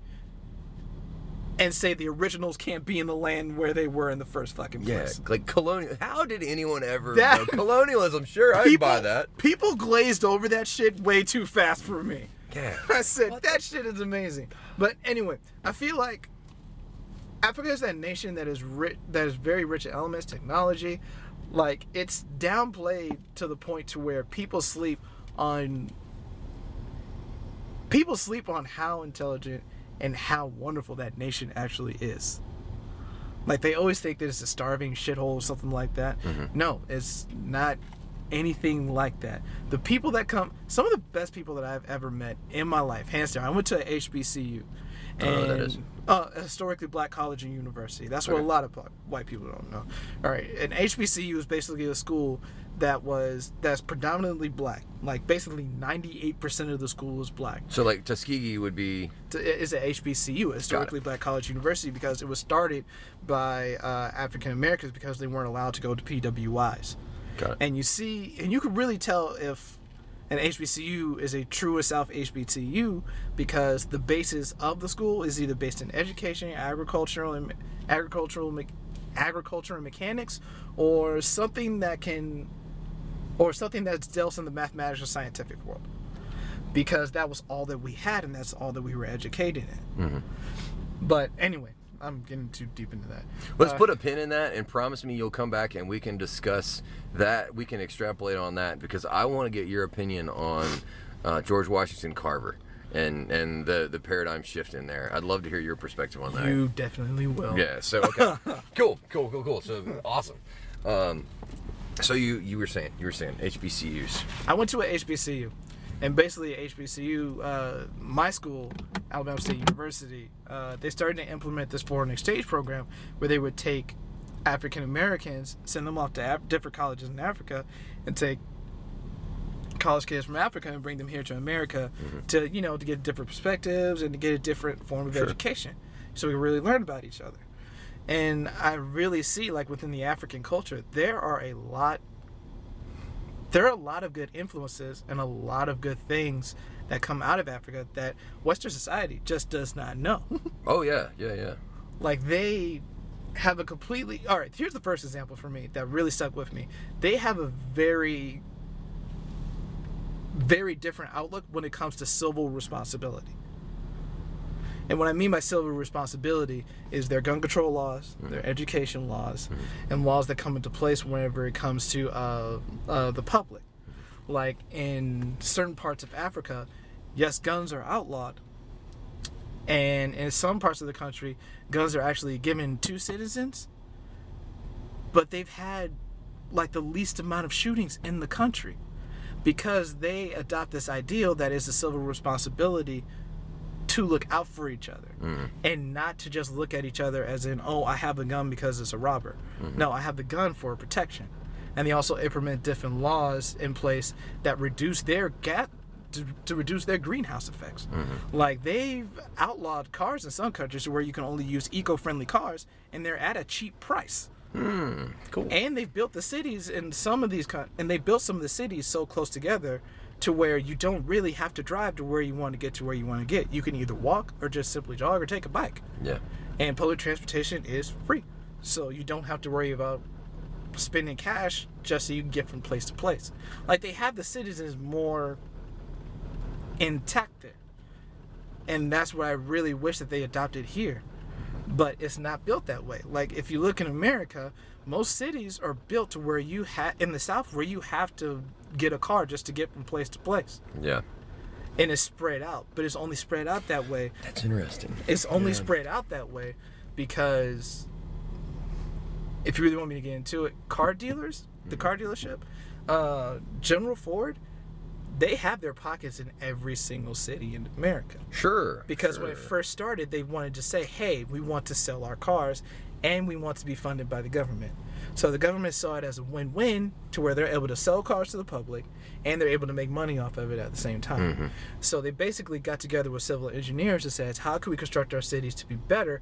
Speaker 2: and say the originals can't be in the land where they were in the first fucking place.
Speaker 1: yeah, like colonial. How did anyone ever
Speaker 2: That-
Speaker 1: know colonialism? Sure, I'd buy that.
Speaker 2: People glazed over that shit way too fast for me.
Speaker 1: Yeah. [laughs]
Speaker 2: I said that shit is amazing. But anyway, I feel like Africa is that nation that is rich, that is very rich in elements, technology. Like it's downplayed to the point to where people sleep on people sleep on how intelligent and how wonderful that nation actually is. Like they always think that it's a starving shithole or something like that. No, it's not anything like that. The people that come, some of the best people that I've ever met in my life, hands down. I went to HBCU,
Speaker 1: know what that
Speaker 2: and uh, a historically black college and university. That's what
Speaker 1: Okay.
Speaker 2: a lot of black, white people don't know. All right, and HBCU is basically a school that was that's predominantly black. Like basically ninety eight percent of the school is black
Speaker 1: So like Tuskegee would be.
Speaker 2: is a HBCU, a historically black college university, because it was started by uh, African Americans because they weren't allowed to go to PWIs.
Speaker 1: Got it.
Speaker 2: And you see, and you could really tell if an HBCU is a true South HBCU because the basis of the school is either based in education, agricultural, and agricultural, agriculture and mechanics, or something that can, or something that's dealt in the mathematics or scientific world because that was all that we had and that's all that we were educated in. But anyway, I'm getting too deep into that.
Speaker 1: Let's
Speaker 2: Uh,
Speaker 1: put a pin in that and promise me you'll come back and we can discuss that. We can extrapolate on that because I want to get your opinion on uh, George Washington Carver and and the the paradigm shift in there. I'd love to hear your perspective on that.
Speaker 2: You definitely will.
Speaker 1: Yeah. So okay. [laughs] cool. Cool. Cool. Cool. So awesome. Um, so you you were saying you were saying HBCUs.
Speaker 2: I went to a HBCU, and basically HBCU, uh, my school, Alabama State University, uh, they started to implement this foreign exchange program where they would take African Americans, send them off to Af- different colleges in Africa, and take college kids from Africa and bring them here to America to you know to get different perspectives and to get a different form of
Speaker 1: Sure.
Speaker 2: education, so we really learn about each other. And I really see like within the African culture, there are a lot there are a lot of good influences and a lot of good things that come out of Africa that Western society just does not know. [laughs]
Speaker 1: Oh yeah. Yeah. Yeah.
Speaker 2: like they have a completely all right here's the first example for me that really stuck with me they have a very very different outlook when it comes to civil responsibility and what i mean by civil responsibility is their gun control laws their education laws and laws that come into place whenever it comes to uh, uh, the public. Like in certain parts of africa yes guns are outlawed and in some parts of the country guns are actually given to citizens but they've had like the least amount of shootings in the country because they adopt this ideal that is a civil responsibility to look out for each other mm-hmm. and not to just look at each other as in oh i have a gun because it's a robber. Mm-hmm. No i have the gun for protection. And they also implement different laws in place that reduce their gap. to, to reduce their greenhouse effects. Mm-hmm. Like they've outlawed cars in some countries where you can only use eco-friendly cars and they're at a cheap price.
Speaker 1: Hmm, cool.
Speaker 2: and they've built the cities in some of these and they built some of the cities so close together to where you don't really have to drive to where you want to get to where you want to get. You can either walk or just simply jog or take a bike.
Speaker 1: Yeah.
Speaker 2: And public transportation is free. So you don't have to worry about spending cash just so you can get from place to place. Like they have the citizens more intact there. And that's what I really wish that they adopted here. But it's not built that way. Like if you look in America, most cities are built to where you have in the south where you have to get a car just to get from place to place.
Speaker 1: Yeah.
Speaker 2: And it's spread out, but it's only spread out that way
Speaker 1: That's interesting.
Speaker 2: it's only
Speaker 1: Yeah.
Speaker 2: spread out that way because if you really want me to get into it, car dealers, the
Speaker 1: Mm-hmm.
Speaker 2: car dealership, uh, General Ford, they have their pockets in every single city in America.
Speaker 1: Sure.
Speaker 2: Because when it first started, they wanted to say, hey, we want to sell our cars and we want to be funded by the government. So the government saw it as a win win to where they're able to sell cars to the public and they're able to make money off of it at the same time.
Speaker 1: Mm-hmm.
Speaker 2: So they basically got together with civil engineers and says, how can we construct our cities to be better,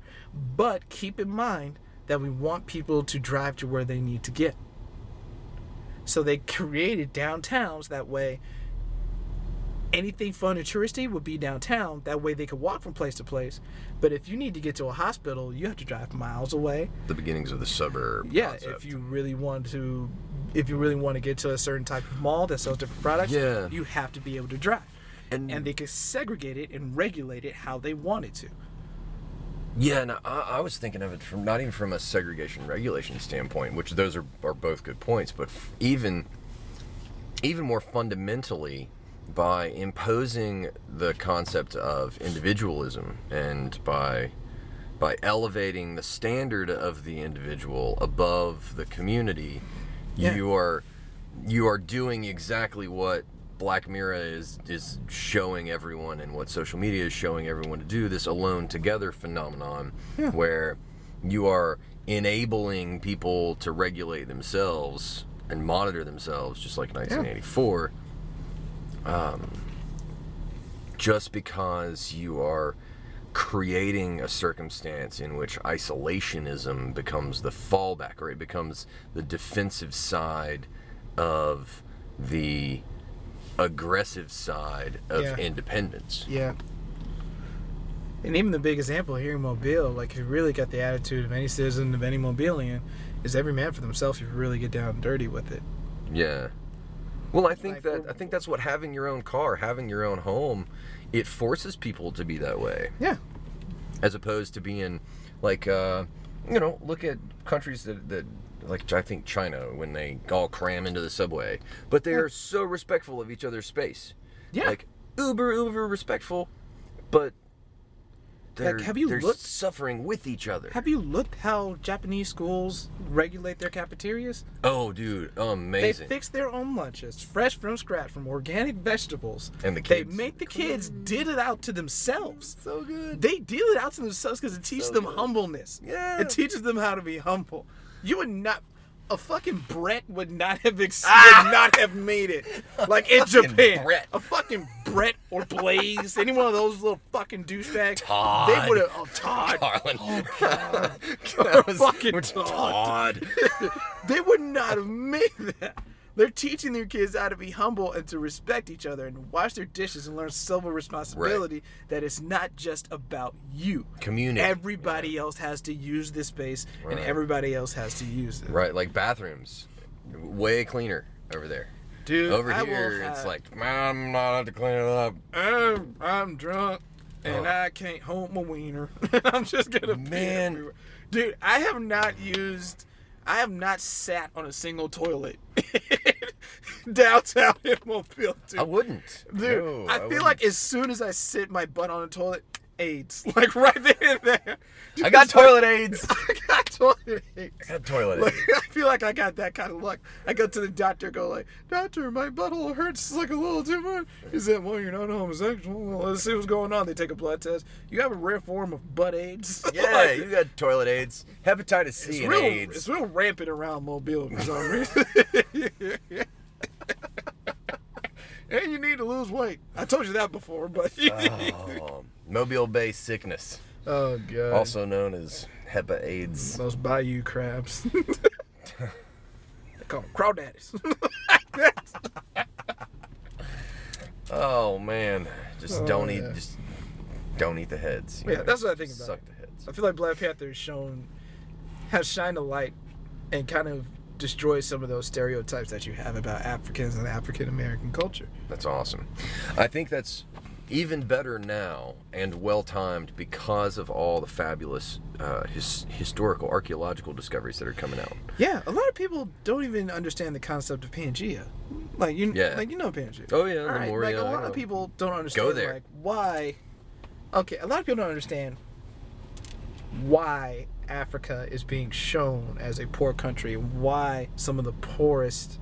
Speaker 2: but keep in mind that we want people to drive to where they need to get. So they created downtowns that way anything fun and touristy would be downtown. That way they could walk from place to place. But if you need to get to a hospital, you have to drive miles away.
Speaker 1: the beginnings of the suburb.
Speaker 2: Yeah,
Speaker 1: concept.
Speaker 2: if you really want to, if you really want to get to a certain type of mall that sells different products,
Speaker 1: Yeah.
Speaker 2: you have to be able to drive.
Speaker 1: and,
Speaker 2: And they could segregate it and regulate it how they wanted to.
Speaker 1: Yeah, and I, I was thinking of it from not even from a segregation regulation standpoint, which those are, are both good points, but f- even even more fundamentally by imposing the concept of individualism and by by elevating the standard of the individual above the community,
Speaker 2: Yeah.
Speaker 1: you are you are doing exactly what Black Mirror is is showing everyone and what social media is showing everyone to do this alone together phenomenon
Speaker 2: Yeah.
Speaker 1: where you are enabling people to regulate themselves and monitor themselves just like 1984 um, just because you are creating a circumstance in which isolationism becomes the fallback or it becomes the defensive side of the aggressive side of
Speaker 2: Yeah.
Speaker 1: independence.
Speaker 2: Yeah. And even the big example here in Mobile, like if you really got the attitude of any citizen of any Mobilian, is every man for themselves if you really get down and dirty with it.
Speaker 1: Yeah. Well, I think that I think that's what having your own car, having your own home, it forces people to be that way.
Speaker 2: Yeah.
Speaker 1: as opposed to being like uh, you know look at countries that, that like I think China when they all cram into the subway but they are so respectful of each other's space
Speaker 2: Yeah.
Speaker 1: like uber uber respectful but they're,
Speaker 2: have you
Speaker 1: they're
Speaker 2: looked-
Speaker 1: suffering with each other
Speaker 2: Have you looked how Japanese schools regulate their cafeterias?
Speaker 1: oh dude amazing!
Speaker 2: They fix their own lunches, fresh from scratch, from organic vegetables.
Speaker 1: And the kids, They
Speaker 2: make the kids deal it out to themselves.
Speaker 1: so good
Speaker 2: They deal it out to themselves because it teaches
Speaker 1: So
Speaker 2: them
Speaker 1: good.
Speaker 2: humbleness.
Speaker 1: Yeah.
Speaker 2: It teaches them how to be humble. You would not. A fucking Brett would not have ex-
Speaker 1: Ah!
Speaker 2: would not have made it like in [laughs] Japan.
Speaker 1: Brett.
Speaker 2: A fucking Brett or Blaze, any one of those little fucking douchebags.
Speaker 1: Todd.
Speaker 2: They would have. Oh, Todd.
Speaker 1: Carlin
Speaker 2: God. [laughs]
Speaker 1: That was-
Speaker 2: Fucking
Speaker 1: Todd [laughs]
Speaker 2: they would not have made that. They're teaching their kids how to be humble and to respect each other and wash their dishes and learn civil responsibility that it's not just about you.
Speaker 1: community
Speaker 2: Everybody else has to use this space and everybody else has to use it.
Speaker 1: right like bathrooms way cleaner over there
Speaker 2: Dude,
Speaker 1: over
Speaker 2: I
Speaker 1: here it's like I'm not have to clean it up
Speaker 2: I'm, I'm drunk and
Speaker 1: Oh.
Speaker 2: I can't hold my wiener. [laughs] I'm just gonna
Speaker 1: Man.
Speaker 2: everywhere. Dude, I have not used I have not sat on a single toilet [laughs] downtown in Mobile, dude.
Speaker 1: I wouldn't.
Speaker 2: Dude,
Speaker 1: No,
Speaker 2: I feel
Speaker 1: wouldn't.
Speaker 2: like as soon as I sit my butt on a toilet, AIDS. [laughs] Like right there and there.
Speaker 1: I got toilet aids. [laughs]
Speaker 2: I got toilet AIDS.
Speaker 1: I got toilet
Speaker 2: Like,
Speaker 1: aids. [laughs]
Speaker 2: I feel like I got that kind of luck. I go to the doctor, go like, Doctor, my butthole hurts like a little too much. He said, Well, you're not homosexual. Well, let's see what's going on. They take a blood test. You have a rare form of butt AIDS.
Speaker 1: Yeah,
Speaker 2: Like,
Speaker 1: you got toilet aids, hepatitis C, and
Speaker 2: real,
Speaker 1: AIDS.
Speaker 2: it's real rampant around Mobile for some reason. and you need to lose weight. I told you that before, but
Speaker 1: Oh, Mobile Bay sickness,
Speaker 2: oh god.
Speaker 1: also known as Hepa AIDS.
Speaker 2: Those bayou crabs. [laughs] they call them crawdaddies.
Speaker 1: Oh man, just
Speaker 2: Oh,
Speaker 1: don't eat. Just don't eat the heads.
Speaker 2: Yeah,
Speaker 1: know,
Speaker 2: that's what I think about
Speaker 1: Suck
Speaker 2: it.
Speaker 1: the heads.
Speaker 2: I feel like Black Panther has shown, has shined a light, and kind of destroyed some of those stereotypes that you have about Africans and African American culture.
Speaker 1: That's awesome. I think that's even better now and well timed because of all the fabulous uh, his, historical archaeological discoveries that are coming out.
Speaker 2: Yeah, a lot of people don't even understand the concept of Pangea. Like you,
Speaker 1: Yeah.
Speaker 2: like you know Pangea.
Speaker 1: Oh yeah,
Speaker 2: All right, like a lot of people don't understand Go
Speaker 1: there.
Speaker 2: like why. Okay, a lot of people don't understand why Africa is being shown as a poor country and why some of the poorest,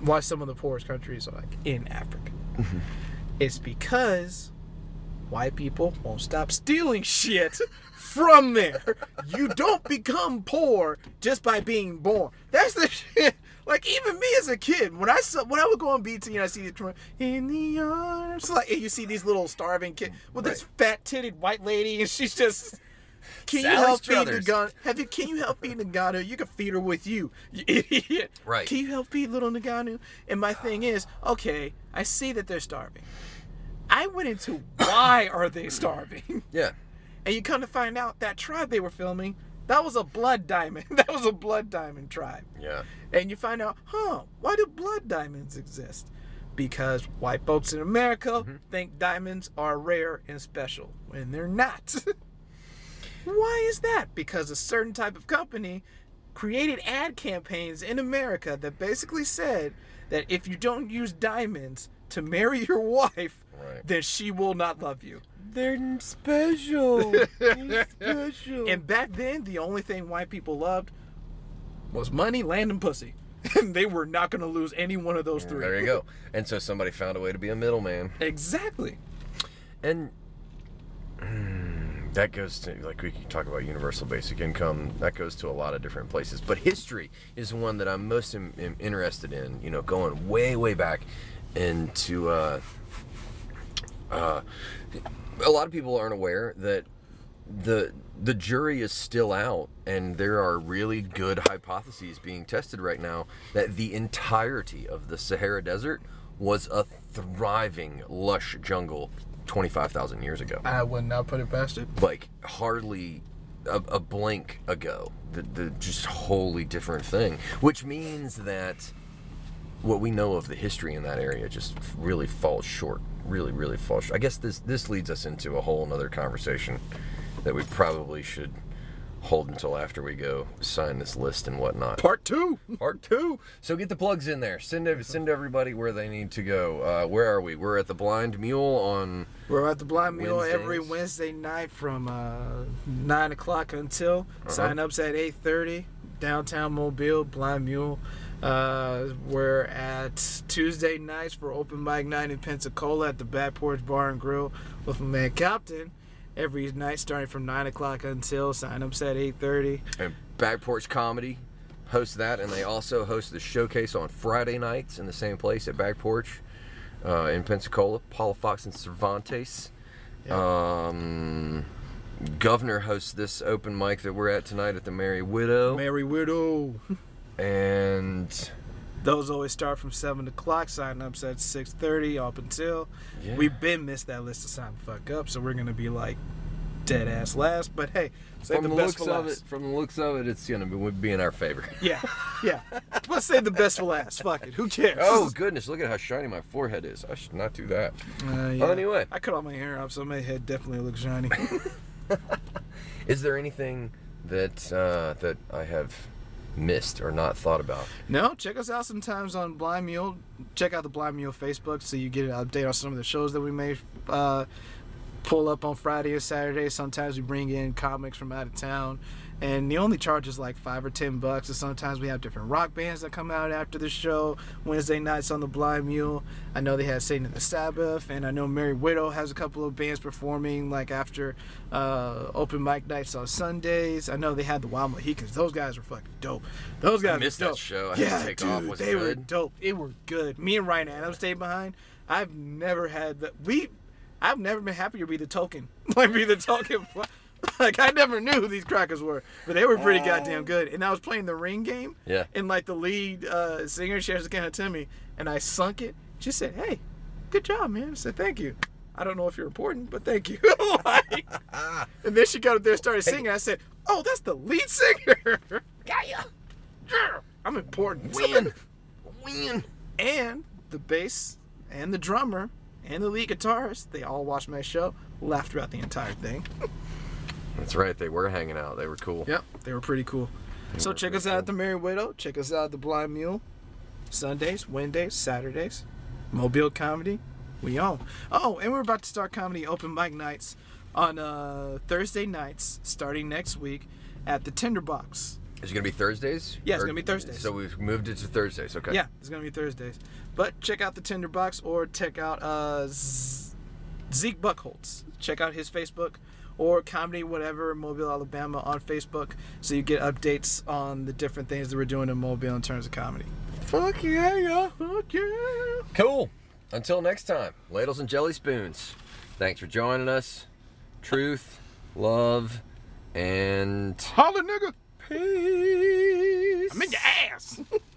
Speaker 2: why some of the poorest countries are like in Africa. It's because white people won't stop stealing shit from there. You don't become poor just by being born. That's the shit. Like even me as a kid, when I saw when I would go on BT and I see the in the arms, like you see these little starving kids with this fat titted white lady, and she's just. Can
Speaker 1: Sally
Speaker 2: you help feed the gun? Have you? Can you help feed Nagano? You can feed her with you, you [laughs] idiot.
Speaker 1: Right.
Speaker 2: Can you help feed little Nagano? And my thing is, okay, I see that they're starving. I went into [coughs] why are they starving? [laughs]
Speaker 1: Yeah.
Speaker 2: And you come to find out that tribe they were filming, that was a blood diamond. [laughs] That was a blood diamond tribe.
Speaker 1: Yeah.
Speaker 2: And you find out, huh, why do blood diamonds exist? Because white folks in America think diamonds are rare and special when they're not. Why is that? Because a certain type of company created ad campaigns in America that basically said that if you don't use diamonds to marry [laughs] your wife,
Speaker 1: Right.
Speaker 2: then she will not love you.
Speaker 1: They're special. [laughs] They're special.
Speaker 2: And back then, the only thing white people loved was money, land, and pussy. [laughs] And they were not going to lose any one of those three.
Speaker 1: there you go. And so somebody found a way to be a middleman.
Speaker 2: Exactly.
Speaker 1: And mm, that goes to like we talk about universal basic income. That goes to a lot of different places. But history is one that I'm most im- im- interested in. You know, going way way back into. Uh, uh, a lot of people aren't aware that the the jury is still out and there are really good hypotheses being tested right now that the entirety of the Sahara Desert was a thriving lush jungle 25,000 years ago.
Speaker 2: I would not put it past it.
Speaker 1: like hardly a, a blink ago. The, the just wholly different thing. Which means that what we know of the history in that area just really falls short. Really really falls short i guess this this leads us into a whole another conversation that we probably should hold until after we go sign this list and whatnot
Speaker 2: Part two.
Speaker 1: part two. So get the plugs in there. Send send everybody where they need to go. Uh, where are we? We're at the Blind Mule on.
Speaker 2: We're at the Blind Mule every Wednesday night from uh, 9 o'clock until. Sign ups at 8.30. Downtown Mobile, Blind Mule. Uh, we're at Tuesday nights for open mic night in Pensacola at the Back Porch Bar and Grill with my man Captain. Every night starting from 9 o'clock until. Sign ups at 8.30.
Speaker 1: And Back Porch Comedy hosts that, and they also host the showcase on Friday nights in the same place at Back Porch uh, in Pensacola. Paula Fox and Cervantes. Um, Governor hosts this open mic that we're at tonight at the Merry Widow,
Speaker 2: Merry Widow. [laughs]
Speaker 1: and
Speaker 2: Those always start from seven o'clock. Sign ups at six thirty up until.
Speaker 1: Yeah.
Speaker 2: We've been missed that list to sign the fuck up, so we're gonna be like dead ass last. But hey, save
Speaker 1: from
Speaker 2: the,
Speaker 1: the,
Speaker 2: best
Speaker 1: looks
Speaker 2: for
Speaker 1: of it, from the looks of it, it's gonna be, be in our favor. [laughs]
Speaker 2: Yeah, yeah. Let's save the best for last. Fuck it. Who cares? [laughs]
Speaker 1: Oh goodness, look at how shiny my forehead is. I should not do that.
Speaker 2: Uh, yeah.
Speaker 1: anyway.
Speaker 2: I cut all my hair off, so my head definitely looks shiny. [laughs]
Speaker 1: Is there anything that uh, that I have missed or not thought about?
Speaker 2: no, check us out sometimes on Blind Mule. Check out the Blind Mule Facebook so you get an update on some of the shows that we may uh, pull up on Friday or Saturday. Sometimes we bring in comics from out of town. And the only charge is like five or ten bucks. And sometimes we have different rock bands that come out after the show. Wednesday nights on the Blind Mule. I know they had Satan and the Sabbath, and I know Merry Widow has a couple of bands performing like after uh, open mic nights on Sundays. I know they had the Wild Mohicans. Those guys were fucking dope. Those guys
Speaker 1: missed
Speaker 2: were
Speaker 1: that show. I had to
Speaker 2: yeah,
Speaker 1: take
Speaker 2: dude,
Speaker 1: off. Was it
Speaker 2: they were dope. It were good. Me and Ryan Adams stayed behind. I've never had that. We, I've never been happier to be the token. [laughs] like be the token. [laughs] like I never knew who these crackers were, but they were pretty goddamn good. And I was playing the ring game.
Speaker 1: Yeah.
Speaker 2: And like the lead uh, singer shares the can of Timmy, and I sunk it. She said, "Hey, good job, man. I said, thank you. I don't know if you're important, but thank you. [laughs] Like, [laughs] and then she got up there and started singing. I said, oh, that's the lead singer.
Speaker 1: Got ya.
Speaker 2: Yeah, I'm important.
Speaker 1: Win. Win.
Speaker 2: and the bass and the drummer and the lead guitarist, they all watched my show, laughed throughout the entire thing.
Speaker 1: That's right. They were hanging out. They were cool.
Speaker 2: Yep, they were pretty cool. So check us out at the Merry Widow. Check us out at the Blind Mule. Sundays, Wednesdays, Saturdays. Mobile Comedy. We own. Oh, and we're about to start comedy open mic nights on uh, Thursday nights starting next week at the Tinderbox.
Speaker 1: Is it gonna be Thursdays?
Speaker 2: Yeah, it's
Speaker 1: Or-
Speaker 2: gonna be Thursdays.
Speaker 1: So we've moved it to Thursdays. Okay.
Speaker 2: Yeah, it's gonna be Thursdays. But check out the Tinderbox or check out uh, Z- Zeke Buckholtz. Check out his Facebook or Comedy Whatever Mobile, Alabama on Facebook, so you get updates on the different things that we're doing in Mobile in terms of comedy.
Speaker 1: Fuck yeah, yeah.
Speaker 2: Fuck yeah!
Speaker 1: Cool. Until next time, ladles and jelly spoons. Thanks for joining us. Truth, love, and
Speaker 2: Holla, nigga!
Speaker 1: peace.
Speaker 2: I'm in your ass. [laughs]